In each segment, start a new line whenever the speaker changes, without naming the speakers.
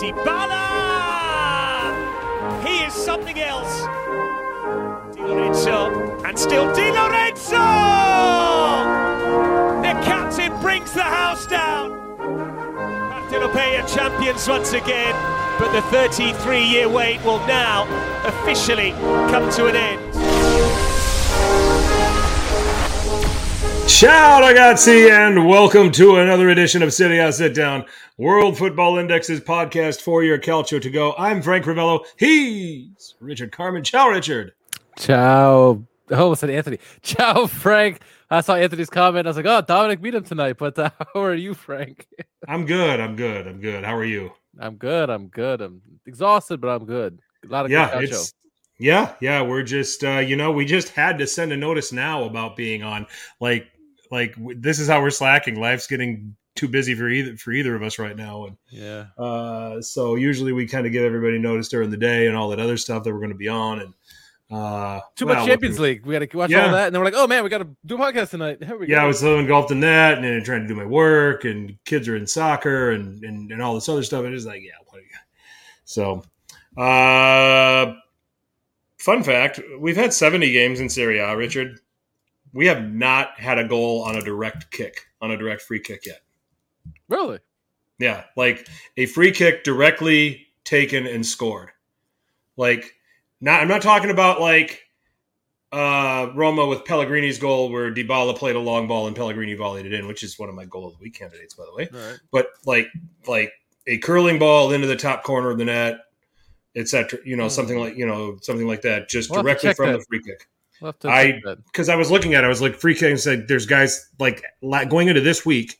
Dybala! He is something else. Di Lorenzo, and still Di Lorenzo! The captain brings the house down. Partenopei champions once again, but the 33-year wait will now officially come to an end.
Ciao ragazzi, and welcome to another edition of Serie A Sit Down, World Football Index's podcast for your calcio to go. I'm Frank Ravello. He's Richard Carmen. Ciao, Richard.
Ciao. Oh, I said Anthony. Ciao, Frank. I saw Anthony's comment. I was like, oh, Dominic beat him tonight. But uh, how are you, Frank?
I'm good. I'm good. I'm good. How are you?
I'm good. I'm good. I'm exhausted, but I'm good. A lot of
yeah,
good
it's yeah, yeah. We're just uh, you know we just had to send a notice now about being on. Like like w- this is how we're slacking. Life's getting too busy for either for either of us right now, and
Yeah.
uh, so usually we kind of give everybody notice during the day and all that other stuff that we're going to be on and. Uh,
Too
well,
much Champions League. We got to watch
Yeah.
all that. And then we're like, oh, man, we got to do a podcast tonight. Here we
yeah,
go.
I was so engulfed in that, and then trying to do my work, and kids are in soccer, and and, and all this other stuff. And it's like, yeah, what are you? So, uh, fun fact: we've had seventy games in Serie A, Richard. We have not had a goal on a direct kick, on a direct free kick yet.
Really?
Yeah, like a free kick directly taken and scored. Like, not I'm not talking about like uh Roma with Pellegrini's goal where Dybala played a long ball and Pellegrini volleyed it in, which is one of my goal of the week candidates, by the way.
Right.
But like like a curling ball into the top corner of the net, etc. You know,
Hmm.
something like you know something like that, just
We'll
directly from
that.
the free kick.
We'll to
I- Because I was looking at, it, I was like free kick and said, "There's guys like going into this week."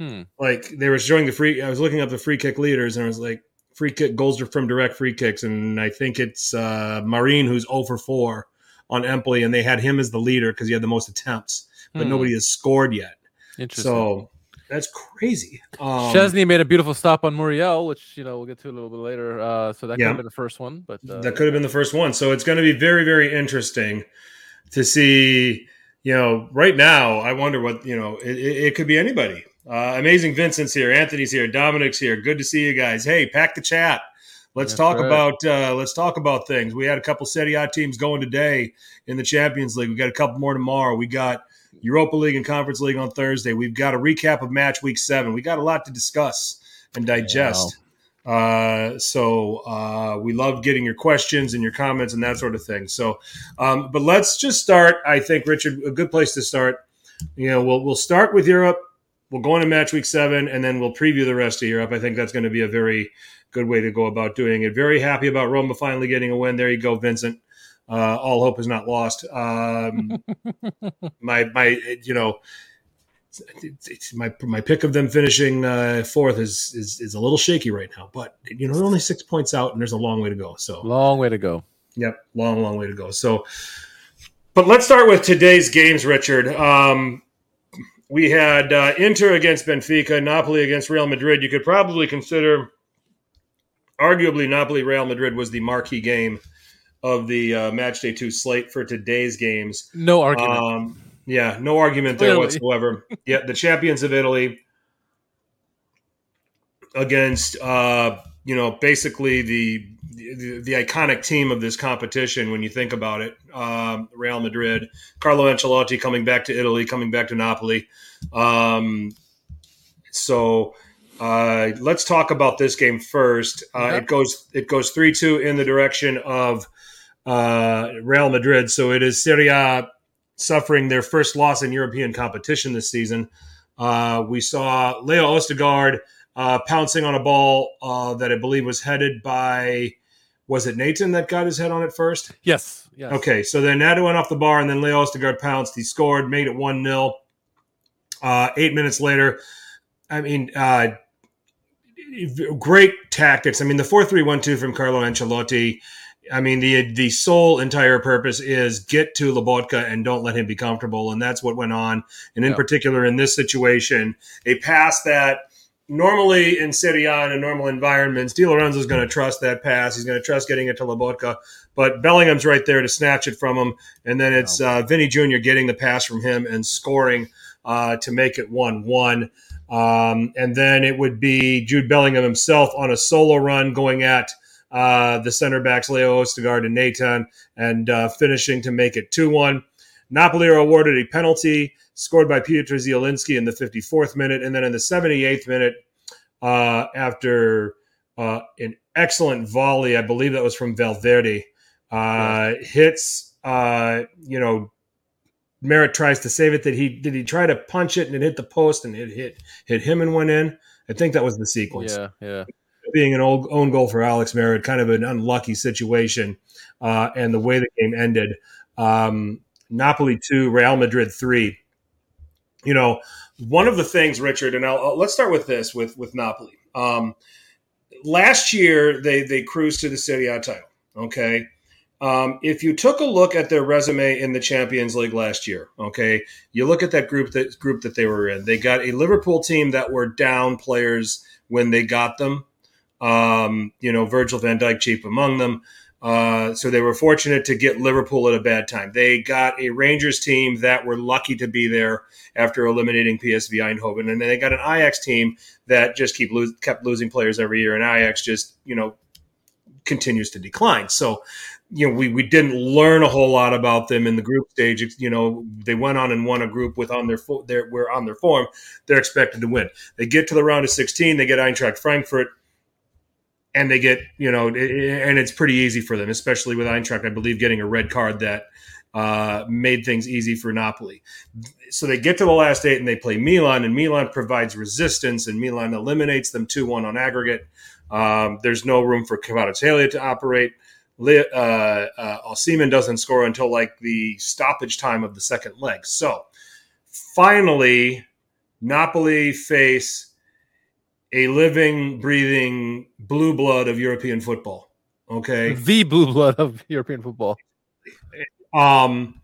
Hmm.
like they were showing the free i was looking up the free kick leaders and i was like free kick goals are from direct free kicks and i think it's uh Marin who's 0 for 4 on empoli and they had him as the leader because he had the most attempts but
Hmm.
nobody has scored yet
Interesting.
so that's crazy. Um,
Szczesny made a beautiful stop on Muriel, which you know we'll get to a little bit later. Uh, so that could have been the first one, but uh,
that could have been the first one. So it's going to be very very interesting to see you know right now i wonder what you know it, it, it could be anybody. Uh, amazing vincent's here anthony's here dominic's here. Good to see you guys. Hey pack the chat. Let's
That's
talk
right.
about uh, let's talk about things. We had a couple Serie A teams going today in the champions league. We got a couple more tomorrow. We got europa league and conference league on thursday we've got a recap of match week seven we got a lot to discuss and digest uh, so uh, we love getting your questions and your comments and that sort of thing. So, um, but let's just start. I think Richard, a good place to start. You know, we'll we'll start with Europe. We'll go into match week seven, and then we'll preview the rest of Europe. I think that's going to be a very good way to go about doing it. Very happy about Roma finally getting a win. There you go, Vincent. Uh, all hope is not lost. Um, my my, you know, it's, it's my my pick of them finishing uh, fourth is, is is a little shaky right now. But you know, they're only six points out, and there's a long way to go. So
long way to go.
Yep, long, long way to go. So, but let's start with today's games, Richard. Um, we had uh, Inter against Benfica, Napoli against Real Madrid. You could probably consider, arguably, Napoli Real Madrid was the marquee game of the uh, match day two slate for today's games.
No argument.
Um, yeah, no argument there
Clearly.
whatsoever. yeah, the champions of Italy against uh, you know basically the, the the iconic team of this competition when you think about it. Um, Real Madrid, Carlo Ancelotti coming back to Italy, coming back to Napoli. Um, so uh, let's talk about this game first. Uh,
Okay.
It goes it goes three two in the direction of uh, Real Madrid. So it is Serie A suffering their first loss in European competition this season. Uh, we saw Leo Ostigard uh, pouncing on a ball uh, that I believe was headed by, was it Nathan that got his head on it first?
yes. Yes.
Okay, so then Nada went off the bar, and then Leo Ostigard pounced. He scored, made it 1 0. Uh, eight minutes later, I mean, uh, great tactics. I mean, the 4 3 1 2 from Carlo Ancelotti. I mean, the the sole entire purpose is get to Lobotka and don't let him be comfortable, and that's what went on. And in
Yeah.
particular, in this situation, a pass that normally in Serie A in a normal environments, Di Lorenzo's going to trust that pass. He's going to trust getting it to Lobotka, but Bellingham's right there to snatch it from him, and then it's uh, Vinny Jr. getting the pass from him and scoring uh, to make it one-one. Um, and then it would be Jude Bellingham himself on a solo run going at uh, the center backs Leo Ostigard and Nathan and uh, finishing to make it 2 1. Napoli are awarded a penalty scored by Pietro Zielinski in the 54th minute. And then in the 78th minute, uh, after uh, an excellent volley, I believe that was from Valverde, uh, hits, uh, you know, Meret tries to save it. Did he did he try to punch it and it hit the post and it hit hit him and went in? I think that was the sequence.
Yeah, yeah.
Being an old, own goal for Alex Meret, kind of an unlucky situation, uh, and the way the game ended. Um, Napoli two, Real Madrid three. You know, one of the things, Richard, and I'll, I'll, let's start with this with with Napoli. Um, last year, they they cruised to the Serie A title. Okay, um, if you took a look at their resume in the Champions League last year, okay, you look at that group that group that they were in. They got a Liverpool team that were down players when they got them. Um, you know, Virgil van Dijk chief among them. Uh, so they were fortunate to get Liverpool at a bad time. They got a Rangers team that were lucky to be there after eliminating PSV Eindhoven, and then they got an Ajax team that just keep lo- kept losing players every year, and Ajax just you know continues to decline. So you know, we, we didn't learn a whole lot about them in the group stage. You know, they went on and won a group with on their their we're on their form. They're expected to win. They get to the round of 16. They get Eintracht Frankfurt, and they get you know, and it's pretty easy for them, especially with Eintracht. I believe getting a red card that uh, made things easy for Napoli. So they get to the last eight and they play Milan, and Milan provides resistance, and Milan eliminates them two one on aggregate. Um, there's no room for Kvaratskhelia to operate uh, uh, Osimhen doesn't score until like the stoppage time of the second leg. So finally, Napoli face a living, breathing blue blood of European football. Okay,
the blue blood of European football.
Um,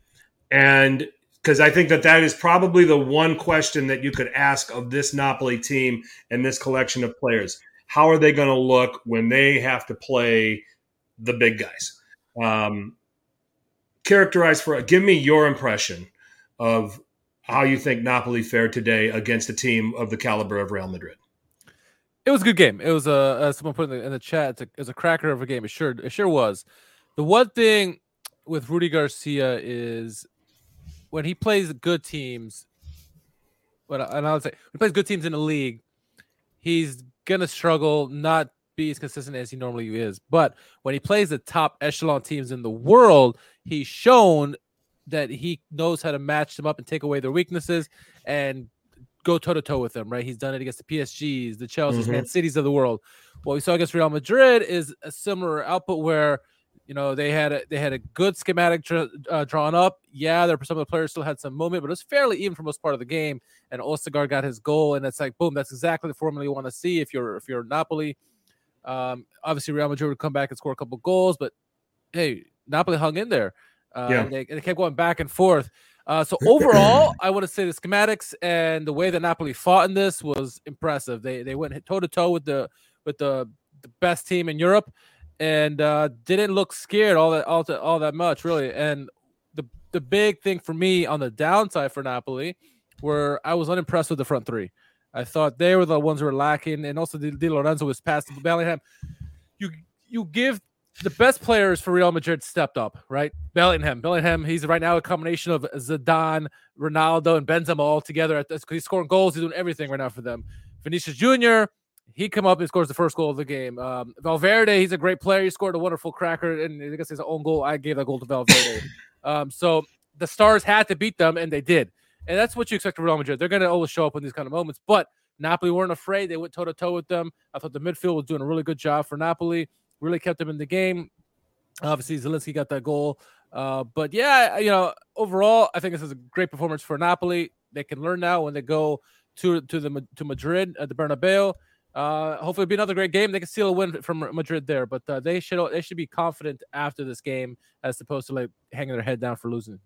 and because I think that that is probably the one question that you could ask of this Napoli team and this collection of players. How are they going to look when they have to play the big guys. Um, characterize for give me your impression of how you think Napoli fared today against a team of the caliber of Real Madrid.
It was a good game. It was a uh, someone put in the, in the chat. It's a, a cracker of a game. It sure it sure was. The one thing with Rudi Garcia is when he plays good teams. But and I would say when he plays good teams in the league, he's gonna struggle not be as consistent as he normally is. But when he plays the top echelon teams in the world, he's shown that he knows how to match them up and take away their weaknesses and go toe to toe with them, right? He's done it against the PSGs, the Chelsea's, mm-hmm. Man Cities of the world. What we saw against Real Madrid is a similar output where you know they had a they had a good schematic uh, drawn up. Yeah, there some of the players still had some moment, but it was fairly even for most part of the game. And Ostigard got his goal, and it's like boom, that's exactly the formula you want to see if you're if you're Napoli. Um, obviously, Real Madrid would come back and score a couple goals, but hey, Napoli hung in there. Uh, yeah. and they, they, kept going back and forth. Uh, so overall, I want to say the schematics and the way that Napoli fought in this was impressive. They they went toe to toe with the with the, the best team in Europe, and uh, didn't look scared all that all, to, all that much really. And the the big thing for me on the downside for Napoli, where I was unimpressed with the front three. I thought they were the ones who were lacking, and also Di, Lorenzo was passed to Bellingham. You you give the best players for Real Madrid stepped up, right? Bellingham, Bellingham, he's right now a combination of Zidane, Ronaldo, and Benzema all together. This, he's scoring goals, he's doing everything right now for them. Vinicius Junior, he come up and scores the first goal of the game. Um, Valverde, he's a great player. He scored a wonderful cracker, and I guess his own goal. I gave that goal to Valverde. um, so the Stars had to beat them, and they did. And that's what you expect from Real Madrid. They're going to always show up in these kind of moments. But Napoli weren't afraid. They went toe to toe with them. I thought the midfield was doing a really good job for Napoli. Really kept them in the game. Obviously, Zielinski got that goal. Uh, but yeah, you know, overall, I think this is a great performance for Napoli. They can learn now when they go to to the to Madrid at the Bernabeu. Uh, hopefully, it'll be another great game. They can steal a win from Madrid there, but uh, they should they should be confident after this game as opposed to like hanging their head down for losing.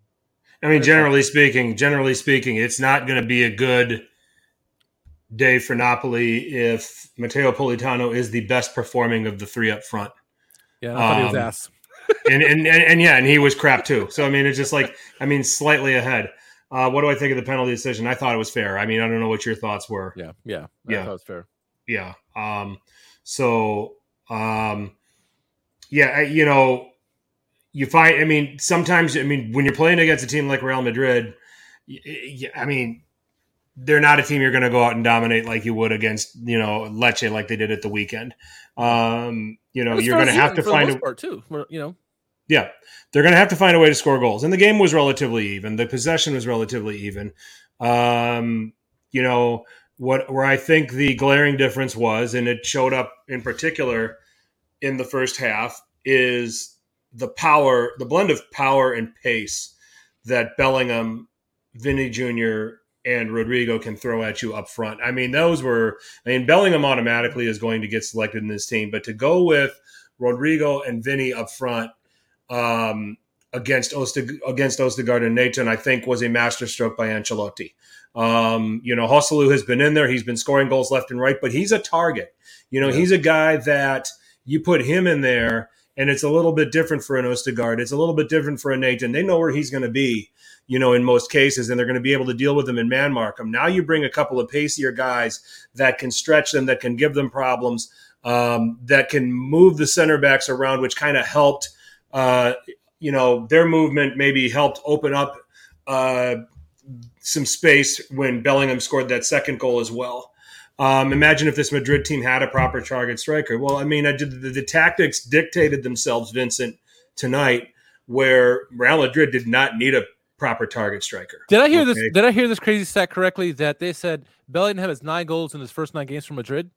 I mean, generally speaking, generally speaking, it's not going to be a good day for Napoli if Matteo Politano is the best performing of the three up front.
Yeah, I thought um, he was um, ass.
and, and, and, and yeah, and he was crap too. So I mean, it's just like I mean, slightly ahead. Uh, what do I think of the penalty decision? I thought it was fair. I mean, I don't know what your thoughts were.
Yeah, yeah, I
Yeah.
thought it was fair.
Yeah. Um, so, um, yeah, I- you know, you find, I mean, sometimes, I mean, when you're playing against a team like Real Madrid, y- y- I mean, they're not a team you're going to go out and dominate like you would against, you know, Lecce like they did at the weekend. Um, you know, you're going to have to find a,
part too. You know,
yeah, they're going to have to find a way to score goals. And the game was relatively even. The possession was relatively even. Um, you know what? Where I think the glaring difference was, and it showed up in particular in the first half, is the power, the blend of power and pace that Bellingham, Vinny Jr. And Rodrigo can throw at you up front. I mean, those were. I mean, Bellingham automatically is going to get selected in this team, but to go with Rodrigo and Vinny up front um, against Ostig- against Ostigard and Nathan, I think was a masterstroke by Ancelotti. Um, you know, Joselu has been in there; he's been scoring goals left and right, but he's a target. You know,
Yeah.
he's a guy that you put him in there, and it's a little bit different for an Ostigard. It's a little bit different for a Nathan. They know where he's going to be. You know, in most cases, and they're going to be able to deal with him and man mark him. Now you bring a couple of pacier guys that can stretch them, that can give them problems, um, that can move the center backs around, which kind of helped uh, you know, their movement maybe helped open up uh, some space when Bellingham scored that second goal as well. Um, imagine if this Madrid team had a proper target striker. Well, I mean, I did, the, the tactics dictated themselves, Vincent, tonight, where Real Madrid did not need a proper target striker.
did I hear this? Did I hear this crazy stat correctly? That they said Bellingham has nine goals in his first nine games for Madrid.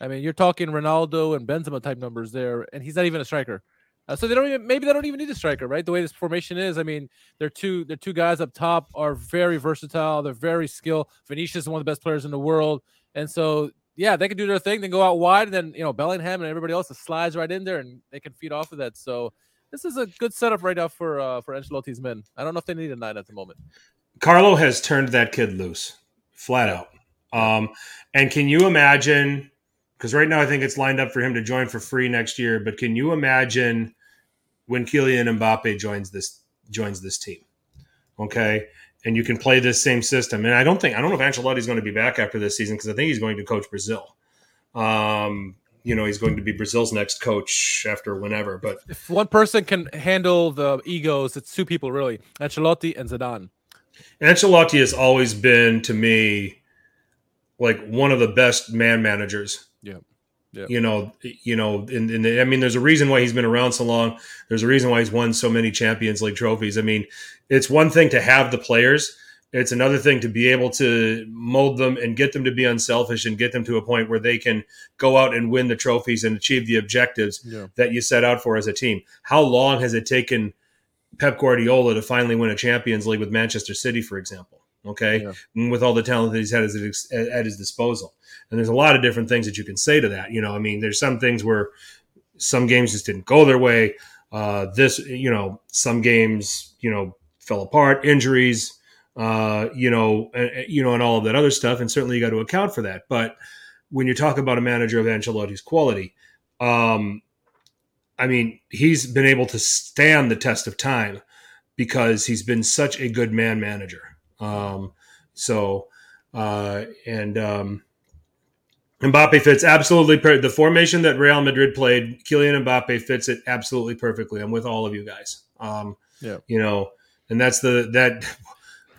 I mean, you're talking Ronaldo and Benzema type numbers there, and he's not even a striker. Uh, so they don't even maybe they don't even need a striker, right? The way this formation is, I mean, they're two they're two guys up top are very versatile. They're very skilled. Is one of the best players in the world, and so yeah, they can do their thing. Then go out wide, and then you know Bellingham and everybody else slides right in there, and they can feed off of that. So this is a good setup right now for uh, for Ancelotti's men. I don't know if they need a nine at the moment.
Carlo has turned that kid loose, flat out. Um, and can you imagine? Because right now I think it's lined up for him to join for free next year. But can you imagine when Kylian Mbappe joins this joins this team? Okay, and you can play this same system. And I don't think I don't know if Ancelotti's going to be back after this season because I think he's going to coach Brazil. Um, you know, he's going to be Brazil's next coach after whenever. But
If one person can handle the egos, it's two people really: Ancelotti and Zidane.
Ancelotti has always been to me like one of the best man managers.
Yeah.
You know, you know, and, and I mean, there's a reason why he's been around so long. There's a reason why he's won so many Champions League trophies. I mean, it's one thing to have the players. It's another thing to be able to mold them and get them to be unselfish and get them to a point where they can go out and win the trophies and achieve the objectives
Yeah.
that you set out for as a team. How long has it taken Pep Guardiola to finally win a Champions League with Manchester City, for example? Okay,
Yeah.
with all the talent that he's had at his, at his disposal, and there's a lot of different things that you can say to that. You know, I mean, there's some things where some games just didn't go their way. Uh, this, you know, some games, you know, fell apart, injuries, uh, you know, and, you know, and all of that other stuff, and certainly you got to account for that. But when you talk about a manager of Ancelotti's quality, um, I mean, he's been able to stand the test of time because he's been such a good man manager. Um, so, uh, and um, Mbappe fits absolutely per- the formation that Real Madrid played. Kylian Mbappe fits it absolutely perfectly. I'm with all of you guys. Um,
Yeah.
you know, and that's the that.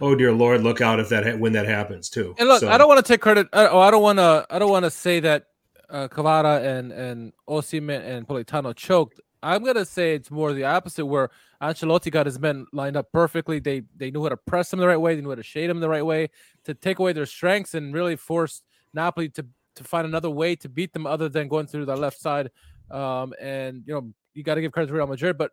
Oh dear Lord, look out if that ha- when that happens too.
And look,
So-
I don't want to take credit. Uh, oh, I don't want to. I don't want to say that uh, Kvara and and Osimhen and Politano choked. I'm gonna say it's more the opposite, where Ancelotti got his men lined up perfectly. They they knew how to press them the right way. They knew how to shade them the right way to take away their strengths and really force Napoli to to find another way to beat them other than going through the left side. Um, and you know you got to give credit to Real Madrid, but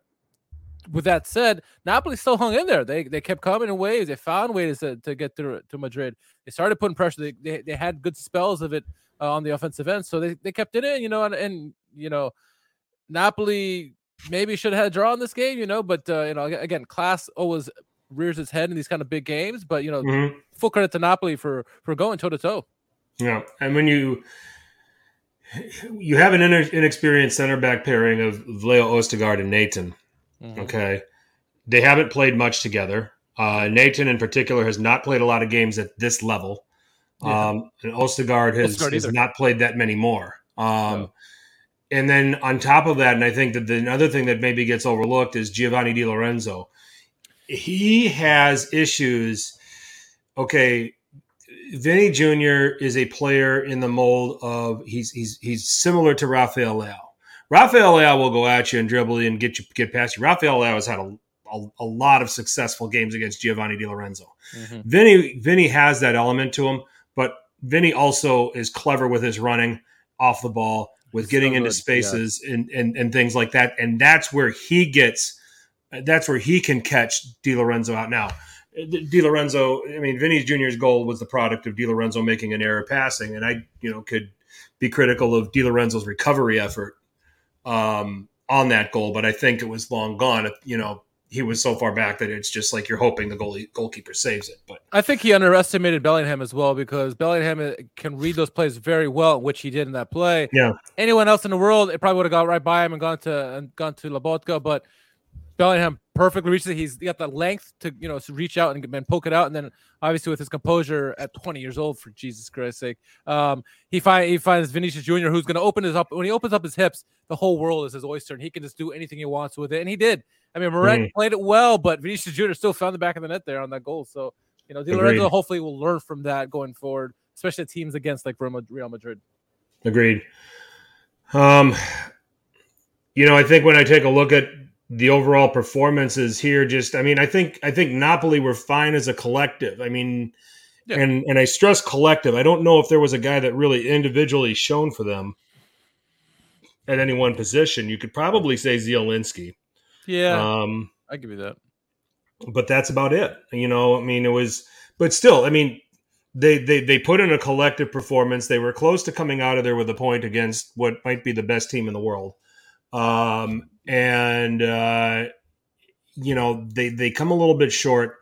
with that said, Napoli still hung in there. They they kept coming in waves. They found ways to, to get through to Madrid. They started putting pressure. They they, they had good spells of it uh, on the offensive end, so they, they kept it in. You know, and, and you know, Napoli maybe should have had a draw in this game. You know, but uh, you know, again, class always rears its head in these kind of big games. But you know,
Mhm.
full credit to Napoli for for going toe to toe.
Yeah, and when you you have an ine- inexperienced center back pairing of Leo Ostigard and Nathan,
Mm-hmm.
okay, they haven't played much together. Uh, Nathan, in particular, has not played a lot of games at this level.
Yeah.
Um, and Ostigard has, has not played that many more. Um,
No.
And then on top of that, and I think that the another thing that maybe gets overlooked is Giovanni Di Lorenzo. He has issues. Okay, Vinny Jr. is a player in the mold of he's he's he's similar to Rafael Leao. Rafael Leao will go at you and dribble you and get you get past you. Rafael Leao has had a, a, a lot of successful games against Giovanni Di Lorenzo.
Mhm.
Vinny Vinny has that element to him, but Vinny also is clever with his running off the ball, with getting
so
into
good, yeah.
spaces and, and and things like that. And that's where he gets that's where he can catch Di Lorenzo out now. Di Lorenzo, I mean, Vinny Jr.'s goal was the product of Di Lorenzo making an error passing, and I, you know, could be critical of Di Lorenzo's recovery effort um, on that goal, but I think it was long gone. You know, he was so far back that it's just like you're hoping the goalie goalkeeper saves it. But
I think he underestimated Bellingham as well because Bellingham uh, can read those plays very well, which he did in that play.
Yeah.
Anyone else in the world, it probably would have got right by him and gone to and gone to Lobotka, but Bellingham perfectly reaches it. He's got the length to you know reach out and, and poke it out, and then obviously with his composure at 20 years old, for Jesus Christ's sake, um, he find he finds Vinicius Jr. who's going to open his up when he opens up his hips, the whole world is his oyster, and he can just do anything he wants with it, and he did. I mean, Meret
Mhm.
played it well, but Vinicius Jr. still found the back of the net there on that goal. So you know, Di. Lorenzo hopefully will learn from that going forward, especially teams against like Real Real Madrid.
agreed. Um, you know, I think when I take a look at the overall performances here, just I mean, I think I think Napoli were fine as a collective. I mean,
Yeah.
and and I stress collective. I don't know if there was a guy that really individually shone for them at any one position. You could probably say Zielinski.
Yeah,
Um,
I give you that.
but that's about it. You know, I mean, it was, but still, I mean, they they they put in a collective performance. They were close to coming out of there with a point against what might be the best team in the world, um, and uh, you know they they come a little bit short,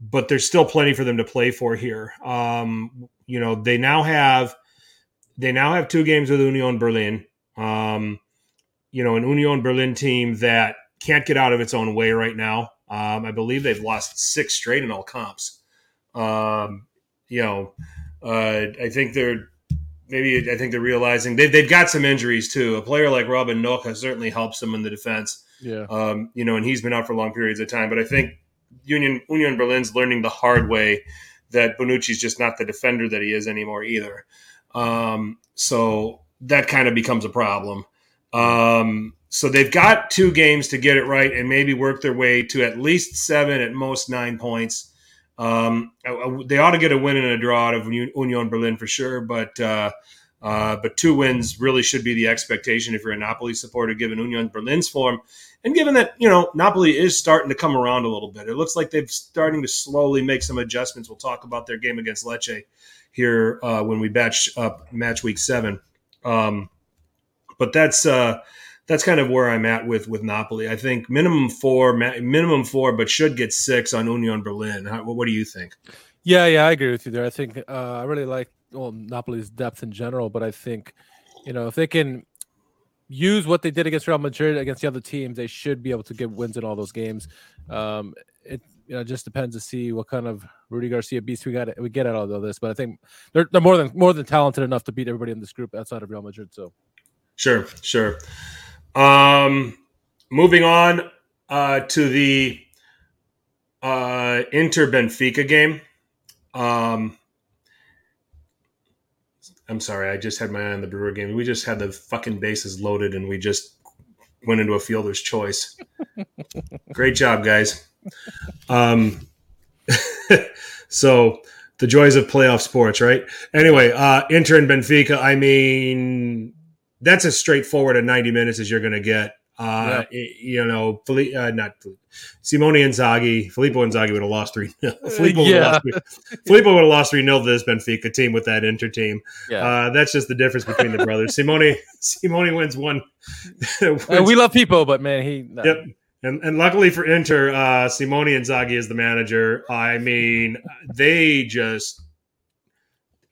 but there's still plenty for them to play for here. Um, you know, they now have they now have two games with Union Berlin. Um, you know, an Union Berlin team that can't get out of its own way right now. Um, I believe they've lost six straight in all comps. Um, you know, uh, I think they're maybe I think they're realizing they've, they've got some injuries too. A player like Robin Knoche certainly helps them in the defense.
Yeah,
Um, you know, and he's been out for long periods of time. But I think Union Union Berlin's learning the hard way that Bonucci's just not the defender that he is anymore either. Um, so that kind of becomes a problem. Um, so they've got two games to get it right and maybe work their way to at least seven, at most nine points. Um, uh, they ought to get a win and a draw out of Union Berlin for sure, but uh, uh, but two wins really should be the expectation if you're a Napoli supporter, given Union Berlin's form, and given that you know Napoli is starting to come around a little bit. It looks like they've starting to slowly make some adjustments. We'll talk about their game against Lecce here uh, when we batch up match week seven. Um, but that's uh, that's kind of where I'm at with with Napoli. I think minimum four, minimum four, but should get six on Union Berlin. How, what do you think?
yeah, yeah. I agree with you there. I think uh, I really like well Napoli's depth in general, but I think you know if they can use what they did against Real Madrid against the other teams, they should be able to get wins in all those games. Um, it you know just depends to see what kind of Rudi Garcia beast we got we get out of all this. But I think they're they're more than more than talented enough to beat everybody in this group outside of Real Madrid. So
Sure, sure. Um, moving on uh, to the uh, Inter Benfica game. Um, I'm sorry, I just had my eye on the Brewer game. We just had the fucking bases loaded, and we just went into a fielder's choice. Great job, guys. Um, so the joys of playoff sports, right? Anyway, uh, Inter and Benfica. I mean, that's as straightforward a 90 minutes as you're going to get. Uh, y- You know, Fili- uh, not Fili- Simone Inzaghi, Filippo Inzaghi would have lost 3 Filippo would
yeah.
have lost three- Filippo would have lost 3 0 to this Benfica team with that Inter team.
yeah,
Uh, that's just the difference between the brothers. Simone Simone wins one.
And
wins-
we love people, but man, he no.
Yep. And, and luckily for Inter, uh, Simone Inzaghi is the manager. I mean, they just,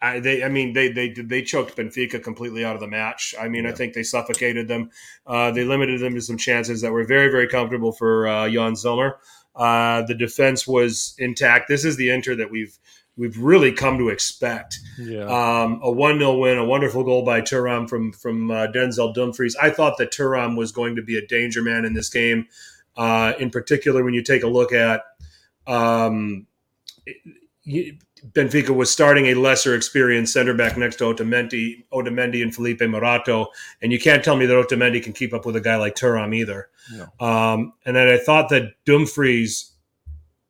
I, they, I mean, they, they, they choked Benfica completely out of the match. I mean, I think they suffocated them. Uh, they limited them to some chances that were very, very comfortable for uh, Yann Sommer. Uh, the defense was intact. This is the Inter that we've we've really come to expect.
Yeah.
Um, a one 0 win, a wonderful goal by Thuram from from uh, Denzel Dumfries. I thought that Thuram was going to be a danger man in this game. Uh, in particular, when you take a look at um, Benfica was starting a lesser experienced center back next to Otamendi, Otamendi and Felipe Morato, and you can't tell me that Otamendi can keep up with a guy like Thuram either.
No.
Um, and then I thought that Dumfries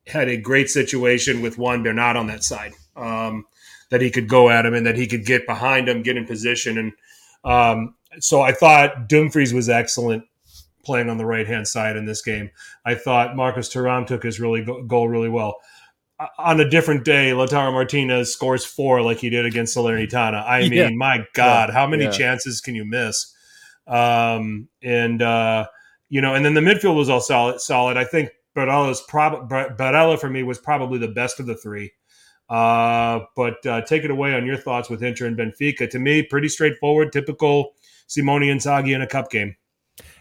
had a great situation with Juan Bernat on that side, um, that he could go at him and that he could get behind him, get in position, and um, so I thought Dumfries was excellent playing on the right hand side in this game. I thought Marcus Thuram took his really go- goal really well on a different day, Lautaro Martinez scores four like he did against Salernitana. I
Yeah.
mean, my God, how many
Yeah.
chances can you miss? Um, and uh, you know, and then the midfield was all solid. Solid. I think Barella's prob Barella for me was probably the best of the three. Uh, but uh, take it away on your thoughts with Inter and Benfica. To me, pretty straightforward, typical Simone Inzaghi in a cup game.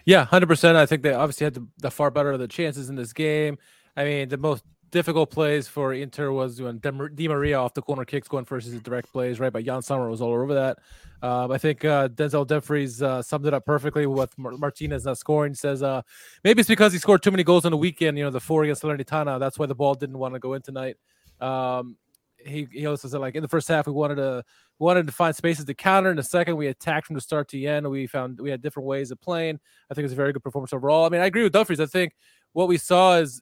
Yeah, hundred percent. I think they obviously had the, the far better of the chances in this game. I mean, the most difficult plays for Inter was when Di Maria off the corner kicks going versus the direct plays, right? But Yann Sommer was all over that. Um, I think uh, Denzel Dumfries uh, summed it up perfectly with Mar- Martinez not scoring. Says uh, maybe it's because he scored too many goals on the weekend. You know, the four against Salernitana. That's why the ball didn't want to go in tonight. Um, he he also said like in the first half we wanted to wanted to find spaces to counter. In the second, we attacked from the start to the end. We found we had different ways of playing. I think it's a very good performance overall. I mean, I agree with Dumfries. I think what we saw is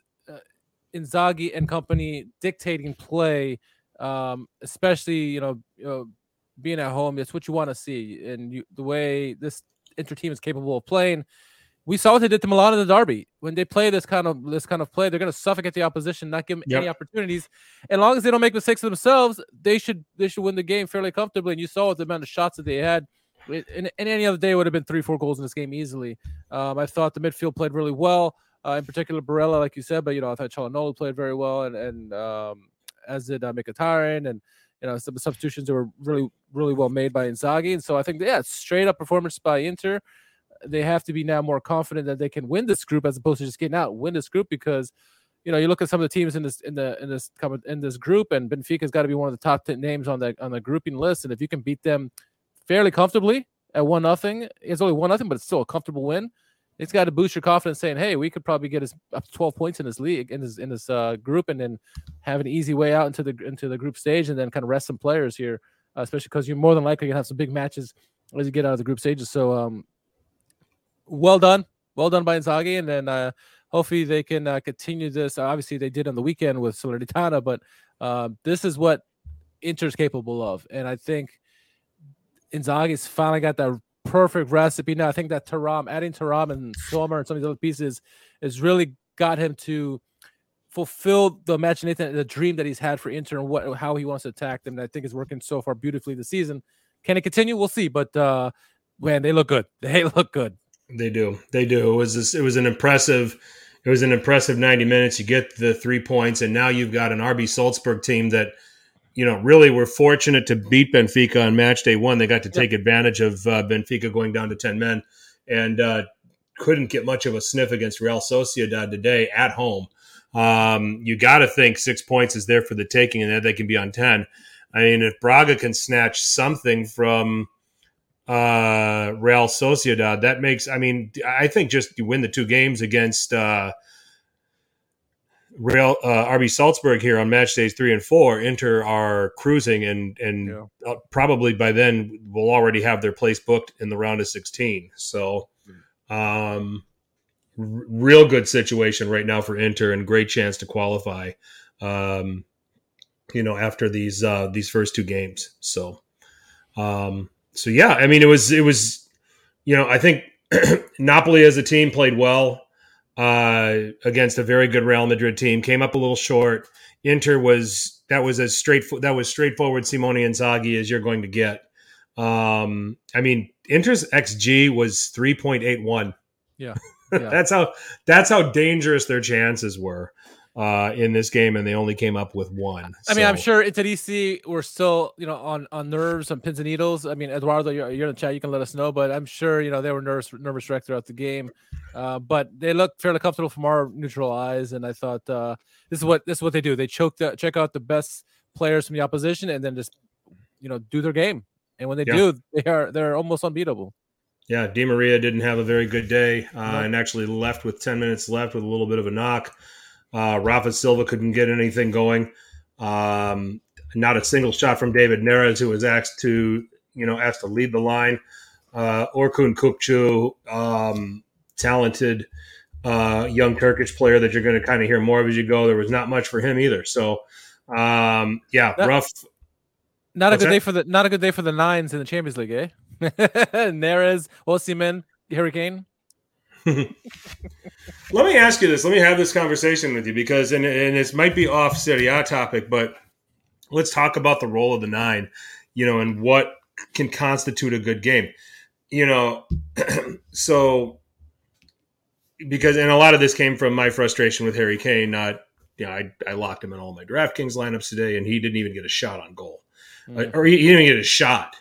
Inzaghi and company dictating play, um, especially you know, you know, being at home. It's what you want to see, and you, the way this Inter team is capable of playing. We saw what they did to Milan in the derby. When they play this kind of this kind of play, they're going to suffocate the opposition, not give them
Yep.
any opportunities. And as long as they don't make mistakes themselves, they should they should win the game fairly comfortably. And you saw what the amount of shots that they had. And, and any other day it would have been three, four goals in this game easily. Um, I thought the midfield played really well, uh, in particular Barella, like you said. But you know, I thought Calhanoglu played very well, and and um, as did uh, and you know, some substitutions that were really, really well made by Inzaghi. And so I think, yeah, straight up performance by Inter. They have to be now more confident that they can win this group as opposed to just getting out, win this group because you know, you look at some of the teams in this in the in this in this group, and Benfica's got to be one of the top ten names on the on the grouping list. And if you can beat them fairly comfortably at one nothing, it's only one nothing, but it's still a comfortable win. It's got to boost your confidence, saying, "Hey, we could probably get us up to twelve points in this league, in this in this uh, group, and then have an easy way out into the into the group stage, and then kind of rest some players here, uh, especially because you're more than likely gonna have some big matches as you get out of the group stages." So, um, well done, well done by Inzaghi, and then uh, hopefully they can uh, continue this. Obviously, they did on the weekend with Salernitana, but uh, this is what Inter's capable of, and I think Inzaghi's finally got that perfect recipe now. I think that Thuram, adding Thuram and Sommer and some of these other pieces, has really got him to fulfill the imagination, and the dream that he's had for Inter and what how he wants to attack them. And I think it's working so far beautifully this season. Can it continue? We'll see. But uh man, they look good. They look good.
They do. They do. It was it was an impressive it was an impressive 90 minutes. You get the three points, and now you've got an RB Salzburg team that, you know, really were fortunate to beat Benfica on match day one. They got to take advantage of uh, Benfica going down to 10 men and uh, couldn't get much of a sniff against Real Sociedad today at home. Um, you got to think six points is there for the taking, and that they can be on 10. I mean, if Braga can snatch something from uh Real Sociedad. That makes I mean I think just you win the two games against uh Real uh, RB Salzburg here on match days 3 and 4 Inter are cruising and and
Yeah.
uh, probably by then will already have their place booked in the round of 16. So um r- real good situation right now for Inter and great chance to qualify um you know after these uh these first two games. So um so yeah, I mean, it was it was, you know, I think Napoli as a team played well uh, against a very good Real Madrid team. Came up a little short. Inter was that was as straight that was straightforward Simone Inzaghi as you're going to get. Um, I mean, Inter's xG was three point eight one.
Yeah. Yeah.
that's how that's how dangerous their chances were. Uh, in this game, and they only came up with one.
I mean, I'm sure EC. We're still, you know, on on nerves, on pins and needles. I mean, Eduardo, you're, you're in the chat. You can let us know, but I'm sure you know they were nervous, nervous wreck throughout the game. Uh, but they looked fairly comfortable from our neutral eyes, and I thought uh, this is what this is what they do. They choke the, check out the best players from the opposition, and then just you know do their game. And when they yeah. do, they are they're almost unbeatable.
Yeah, Di Maria didn't have a very good day uh, and actually left with 10 minutes left with a little bit of a knock. Uh, Rafa Silva couldn't get anything going. Um, not a single shot from David Neres, who was asked to, you know, asked to lead the line. Uh, Orkun Kokcu, um, talented uh, young Turkish player that you're going to kind of hear more of as you go. There was not much for him either. So, um, yeah, rough.
Not What's a good that? day for the not a good day for the nines in the Champions League, eh? Neres, Osimhen, Hurricane.
Let me ask you this. Let me have this conversation with you because, and, and this might be off Serie A topic, but let's talk about the role of the nine, you know, and what can constitute a good game. You know, so because, and a lot of this came from my frustration with Harry Kane. Not, you know, I, I locked him in all my DraftKings lineups today, and he didn't even get a shot on goal, mm. or he, he didn't even get a shot.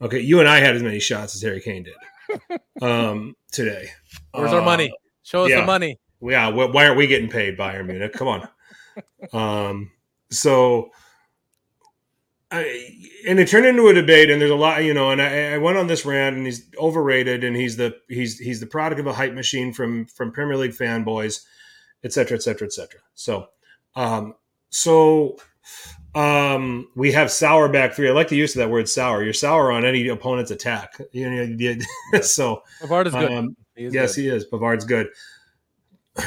Okay, you and I had as many shots as Harry Kane did um, today.
Where's uh, our money? Show us yeah. the money.
Yeah, why aren't we getting paid, Bayern Munich? Come on. um, so, I, and it turned into a debate, and there's a lot, you know. And I, I, went on this rant, and he's overrated, and he's the he's he's the product of a hype machine from from Premier League fanboys, et cetera, et cetera, et cetera. So, um, so um, we have sour back three. I like the use of that word sour. You're sour on any opponent's attack. You know, so
Pavard is good. Um,
he is yes, good. he is. Pavard's good.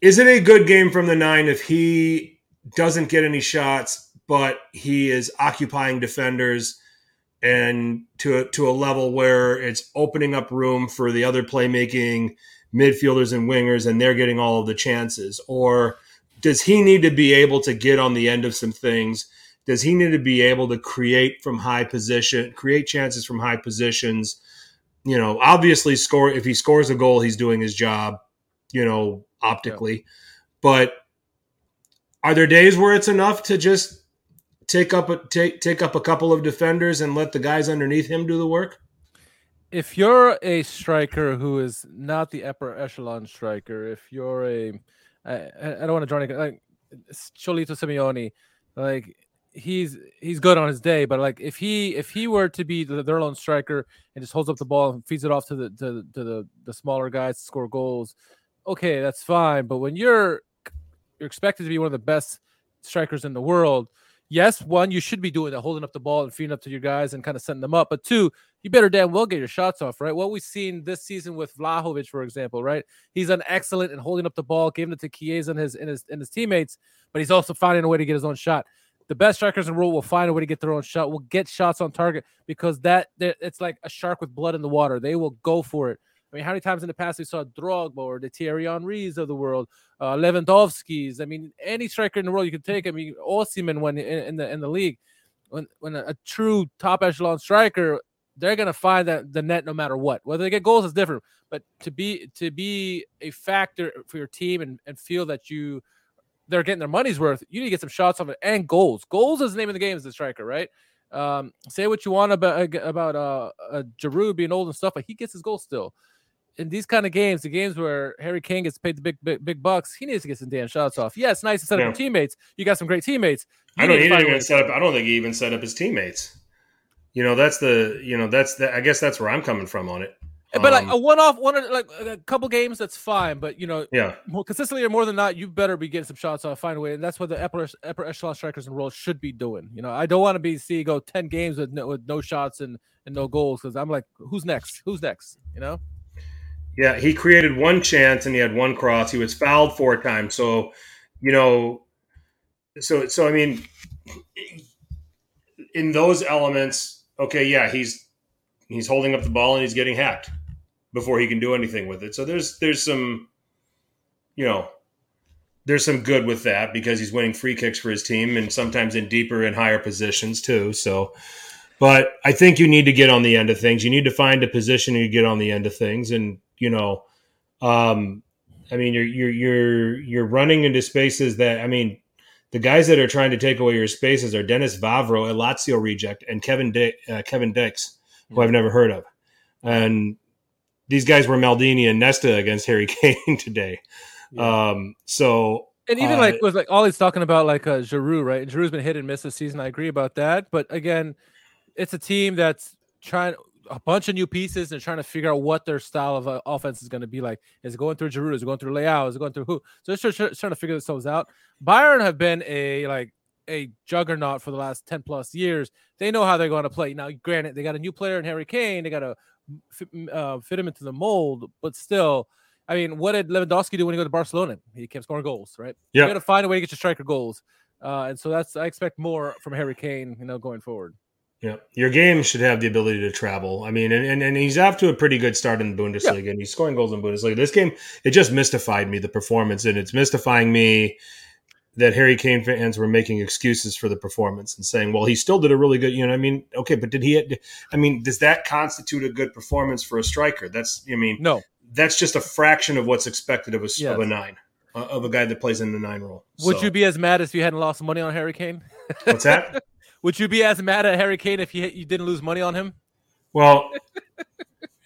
Is it a good game from the nine if he doesn't get any shots, but he is occupying defenders and to a, to a level where it's opening up room for the other playmaking midfielders and wingers, and they're getting all of the chances, or does he need to be able to get on the end of some things? Does he need to be able to create from high position, create chances from high positions? You know, obviously score if he scores a goal, he's doing his job, you know, optically. Yeah. But are there days where it's enough to just take up a take take up a couple of defenders and let the guys underneath him do the work?
If you're a striker who is not the upper echelon striker, if you're a I, I don't want to draw any like Cholito Simeone, like he's he's good on his day, but like if he if he were to be the, their lone striker and just holds up the ball and feeds it off to the to, to the the smaller guys to score goals, okay, that's fine. But when you're you're expected to be one of the best strikers in the world, yes, one, you should be doing that, holding up the ball and feeding up to your guys and kind of setting them up. But two, you better damn well get your shots off, right? What we've seen this season with Vlahovic, for example, right? He's done excellent in holding up the ball, giving it to Chiesa and his and his and his teammates, but he's also finding a way to get his own shot. The best strikers in the world will find a way to get their own shot. Will get shots on target because that it's like a shark with blood in the water. They will go for it. I mean, how many times in the past we saw Drogba or the Thierry Henrys of the world, uh, Lewandowski's? I mean, any striker in the world you could take. I mean, Osimhen when in, the in the league, when when a, a true top echelon striker, they're gonna find that the net no matter what. Whether they get goals is different, but to be to be a factor for your team and, and feel that you they're getting their money's worth, you need to get some shots off it and goals. Goals is the name of the game as a striker, right? Um, say what you want about about uh, uh Giroud being old and stuff, but he gets his goals still in these kind of games, the games where Harry Kane gets paid the big, big, big bucks, he needs to get some damn shots off. Yeah, it's nice to set yeah. up your teammates. You got some great teammates.
You I don't even set up. I don't think he even set up his teammates. You know, that's the. You know, that's the. I guess that's where I'm coming from on it.
But um, like a one-off, one like a couple games, that's fine. But you know,
yeah,
more consistently or more than not, you better be getting some shots off. Find a way, and that's what the upper, upper echelon strikers and roles should be doing. You know, I don't want to be see go ten games with no, with no shots and and no goals because I'm like, who's next? Who's next? You know.
Yeah, he created one chance and he had one cross. He was fouled four times. So, you know, so so I mean, in those elements, okay, yeah, he's he's holding up the ball and he's getting hacked before he can do anything with it. So there's there's some, you know, there's some good with that because he's winning free kicks for his team and sometimes in deeper and higher positions too. So, but I think you need to get on the end of things. You need to find a position you get on the end of things and you know, um, I mean, you're you're you're you're running into spaces that I mean, the guys that are trying to take away your spaces are Denis Vavro, a Lazio reject, and Kevin Di- uh, Kevin Diks, who I've never heard of, and these guys were Maldini and Nesta against Harry Kane today. Yeah. Um, so
and even uh, like with like all he's talking about like uh, Giroud, right? Giroud's been hit and miss this season. I agree about that, but again, it's a team that's trying a bunch of new pieces and trying to figure out what their style of uh, offense is going to be like. Is it going through Giroud? Is it going through Leao? Is it going through who? So they're trying, trying to figure themselves out. Bayern have been a like a juggernaut for the last 10 plus years. They know how they're going to play. Now, granted, they got a new player in Harry Kane. They got to fit, uh, fit him into the mold, but still, I mean, what did Lewandowski do when he got to Barcelona? He kept scoring goals, right? Yeah. You got to find a way to get your striker goals. Uh, and so that's, I expect more from Harry Kane, you know, going forward.
Yeah, your game should have the ability to travel. I mean, and, and, and he's off to a pretty good start in the Bundesliga, yeah. and he's scoring goals in Bundesliga. This game, it just mystified me the performance, and it's mystifying me that Harry Kane fans were making excuses for the performance and saying, "Well, he still did a really good." You know, I mean, okay, but did he? I mean, does that constitute a good performance for a striker? That's, I mean,
no,
that's just a fraction of what's expected of a, yes. of a nine, uh, of a guy that plays in the nine role.
Would so. you be as mad as if you hadn't lost money on Harry Kane?
What's that?
Would you be as mad at Harry Kane if you you didn't lose money on him?
Well,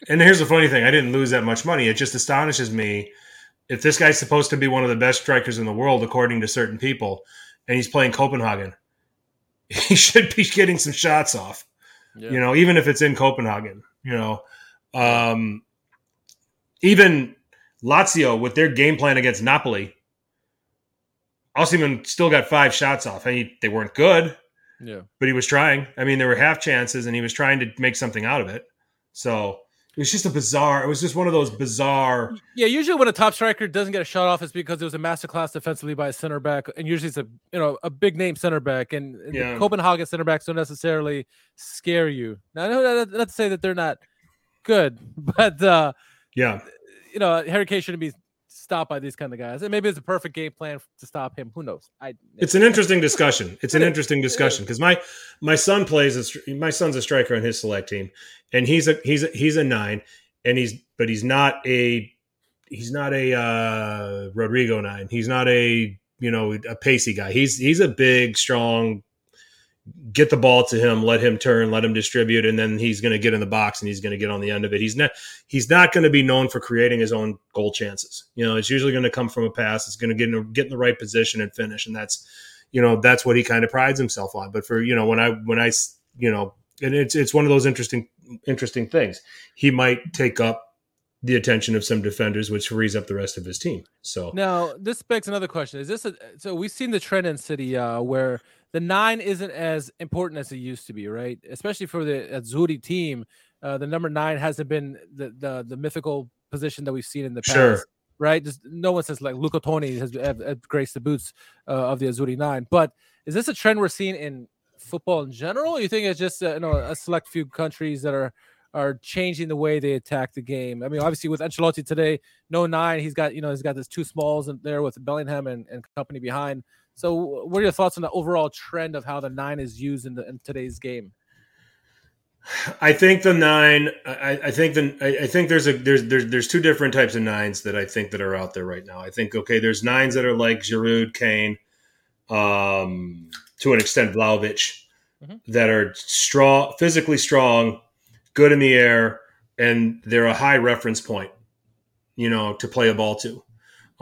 and here's the funny thing: I didn't lose that much money. It just astonishes me if this guy's supposed to be one of the best strikers in the world, according to certain people, and he's playing Copenhagen, he should be getting some shots off. Yeah. You know, even if it's in Copenhagen. You know, um, even Lazio with their game plan against Napoli, Osimhen still got five shots off. I mean, they weren't good,
yeah.
But he was trying. I mean, there were half chances and he was trying to make something out of it. So it was just a bizarre, it was just one of those bizarre.
Yeah, usually when a top striker doesn't get a shot off, it's because it was a masterclass defensively by a center back. And usually it's a you know a big name center back. And, and yeah. the Copenhagen center backs don't necessarily scare you. Now know not to say that they're not good, but uh
yeah.
You know, Harry Kane shouldn't be stopped by these kind of guys. And maybe it's a perfect game plan to stop him. Who knows? I.
It's an interesting discussion. It's an interesting discussion because my my son plays. A, my son's a striker on his select team, and he's a he's a, he's a nine, and he's but he's not a he's not a uh, Rodrigo nine. He's not a you know a pacey guy. He's he's a big, strong, get the ball to him, let him turn, let him distribute, and then he's going to get in the box and he's going to get on the end of it. He's not he's not going to be known for creating his own goal chances. You know, it's usually going to come from a pass. It's going to get in, get in the right position and finish, and that's you know that's what he kind of prides himself on. But for you know when I when I you know and it's it's one of those interesting interesting things. He might take up the attention of some defenders, which frees up the rest of his team. So
now this begs another question: Is this a, so? We've seen the trend in City uh, where the nine isn't as important as it used to be, right? Especially for the Azzurri team, uh, the number nine hasn't been the, the the mythical position that we've seen in the past. Sure. Right, Just, no one says like Luca Toni has, has, has graced the boots uh, of the Azzurri nine. But is this a trend we're seeing in football in general? you think it's just uh, you know a select few countries that are are changing the way they attack the game? I mean, obviously with Ancelotti today, no nine, he's got you know he's got this two smalls in there with Bellingham and, and company behind. So, what are your thoughts on the overall trend of how the nine is used in, the, in today's game?
I think the nine. I, I think the. I, I, think there's a there's there's there's two different types of nines that I think that are out there right now. I think okay, there's nines that are like Giroud, Kane, um, to an extent Vlahovic, mm-hmm. that are strong, physically strong, good in the air, and they're a high reference point, you know, to play a ball to.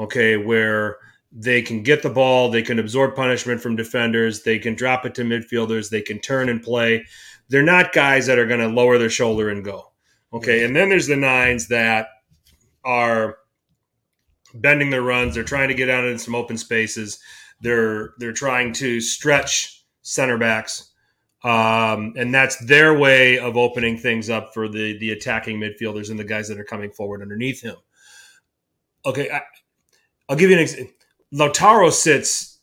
Okay, where they can get the ball, they can absorb punishment from defenders, they can drop it to midfielders, they can turn and play. They're not guys that are going to lower their shoulder and go. Okay, and then there's the nines that are bending their runs, they're trying to get out in some open spaces. They're they're trying to stretch center backs. Um, and that's their way of opening things up for the the attacking midfielders and the guys that are coming forward underneath him. Okay, I, will give you an example Lautaro sits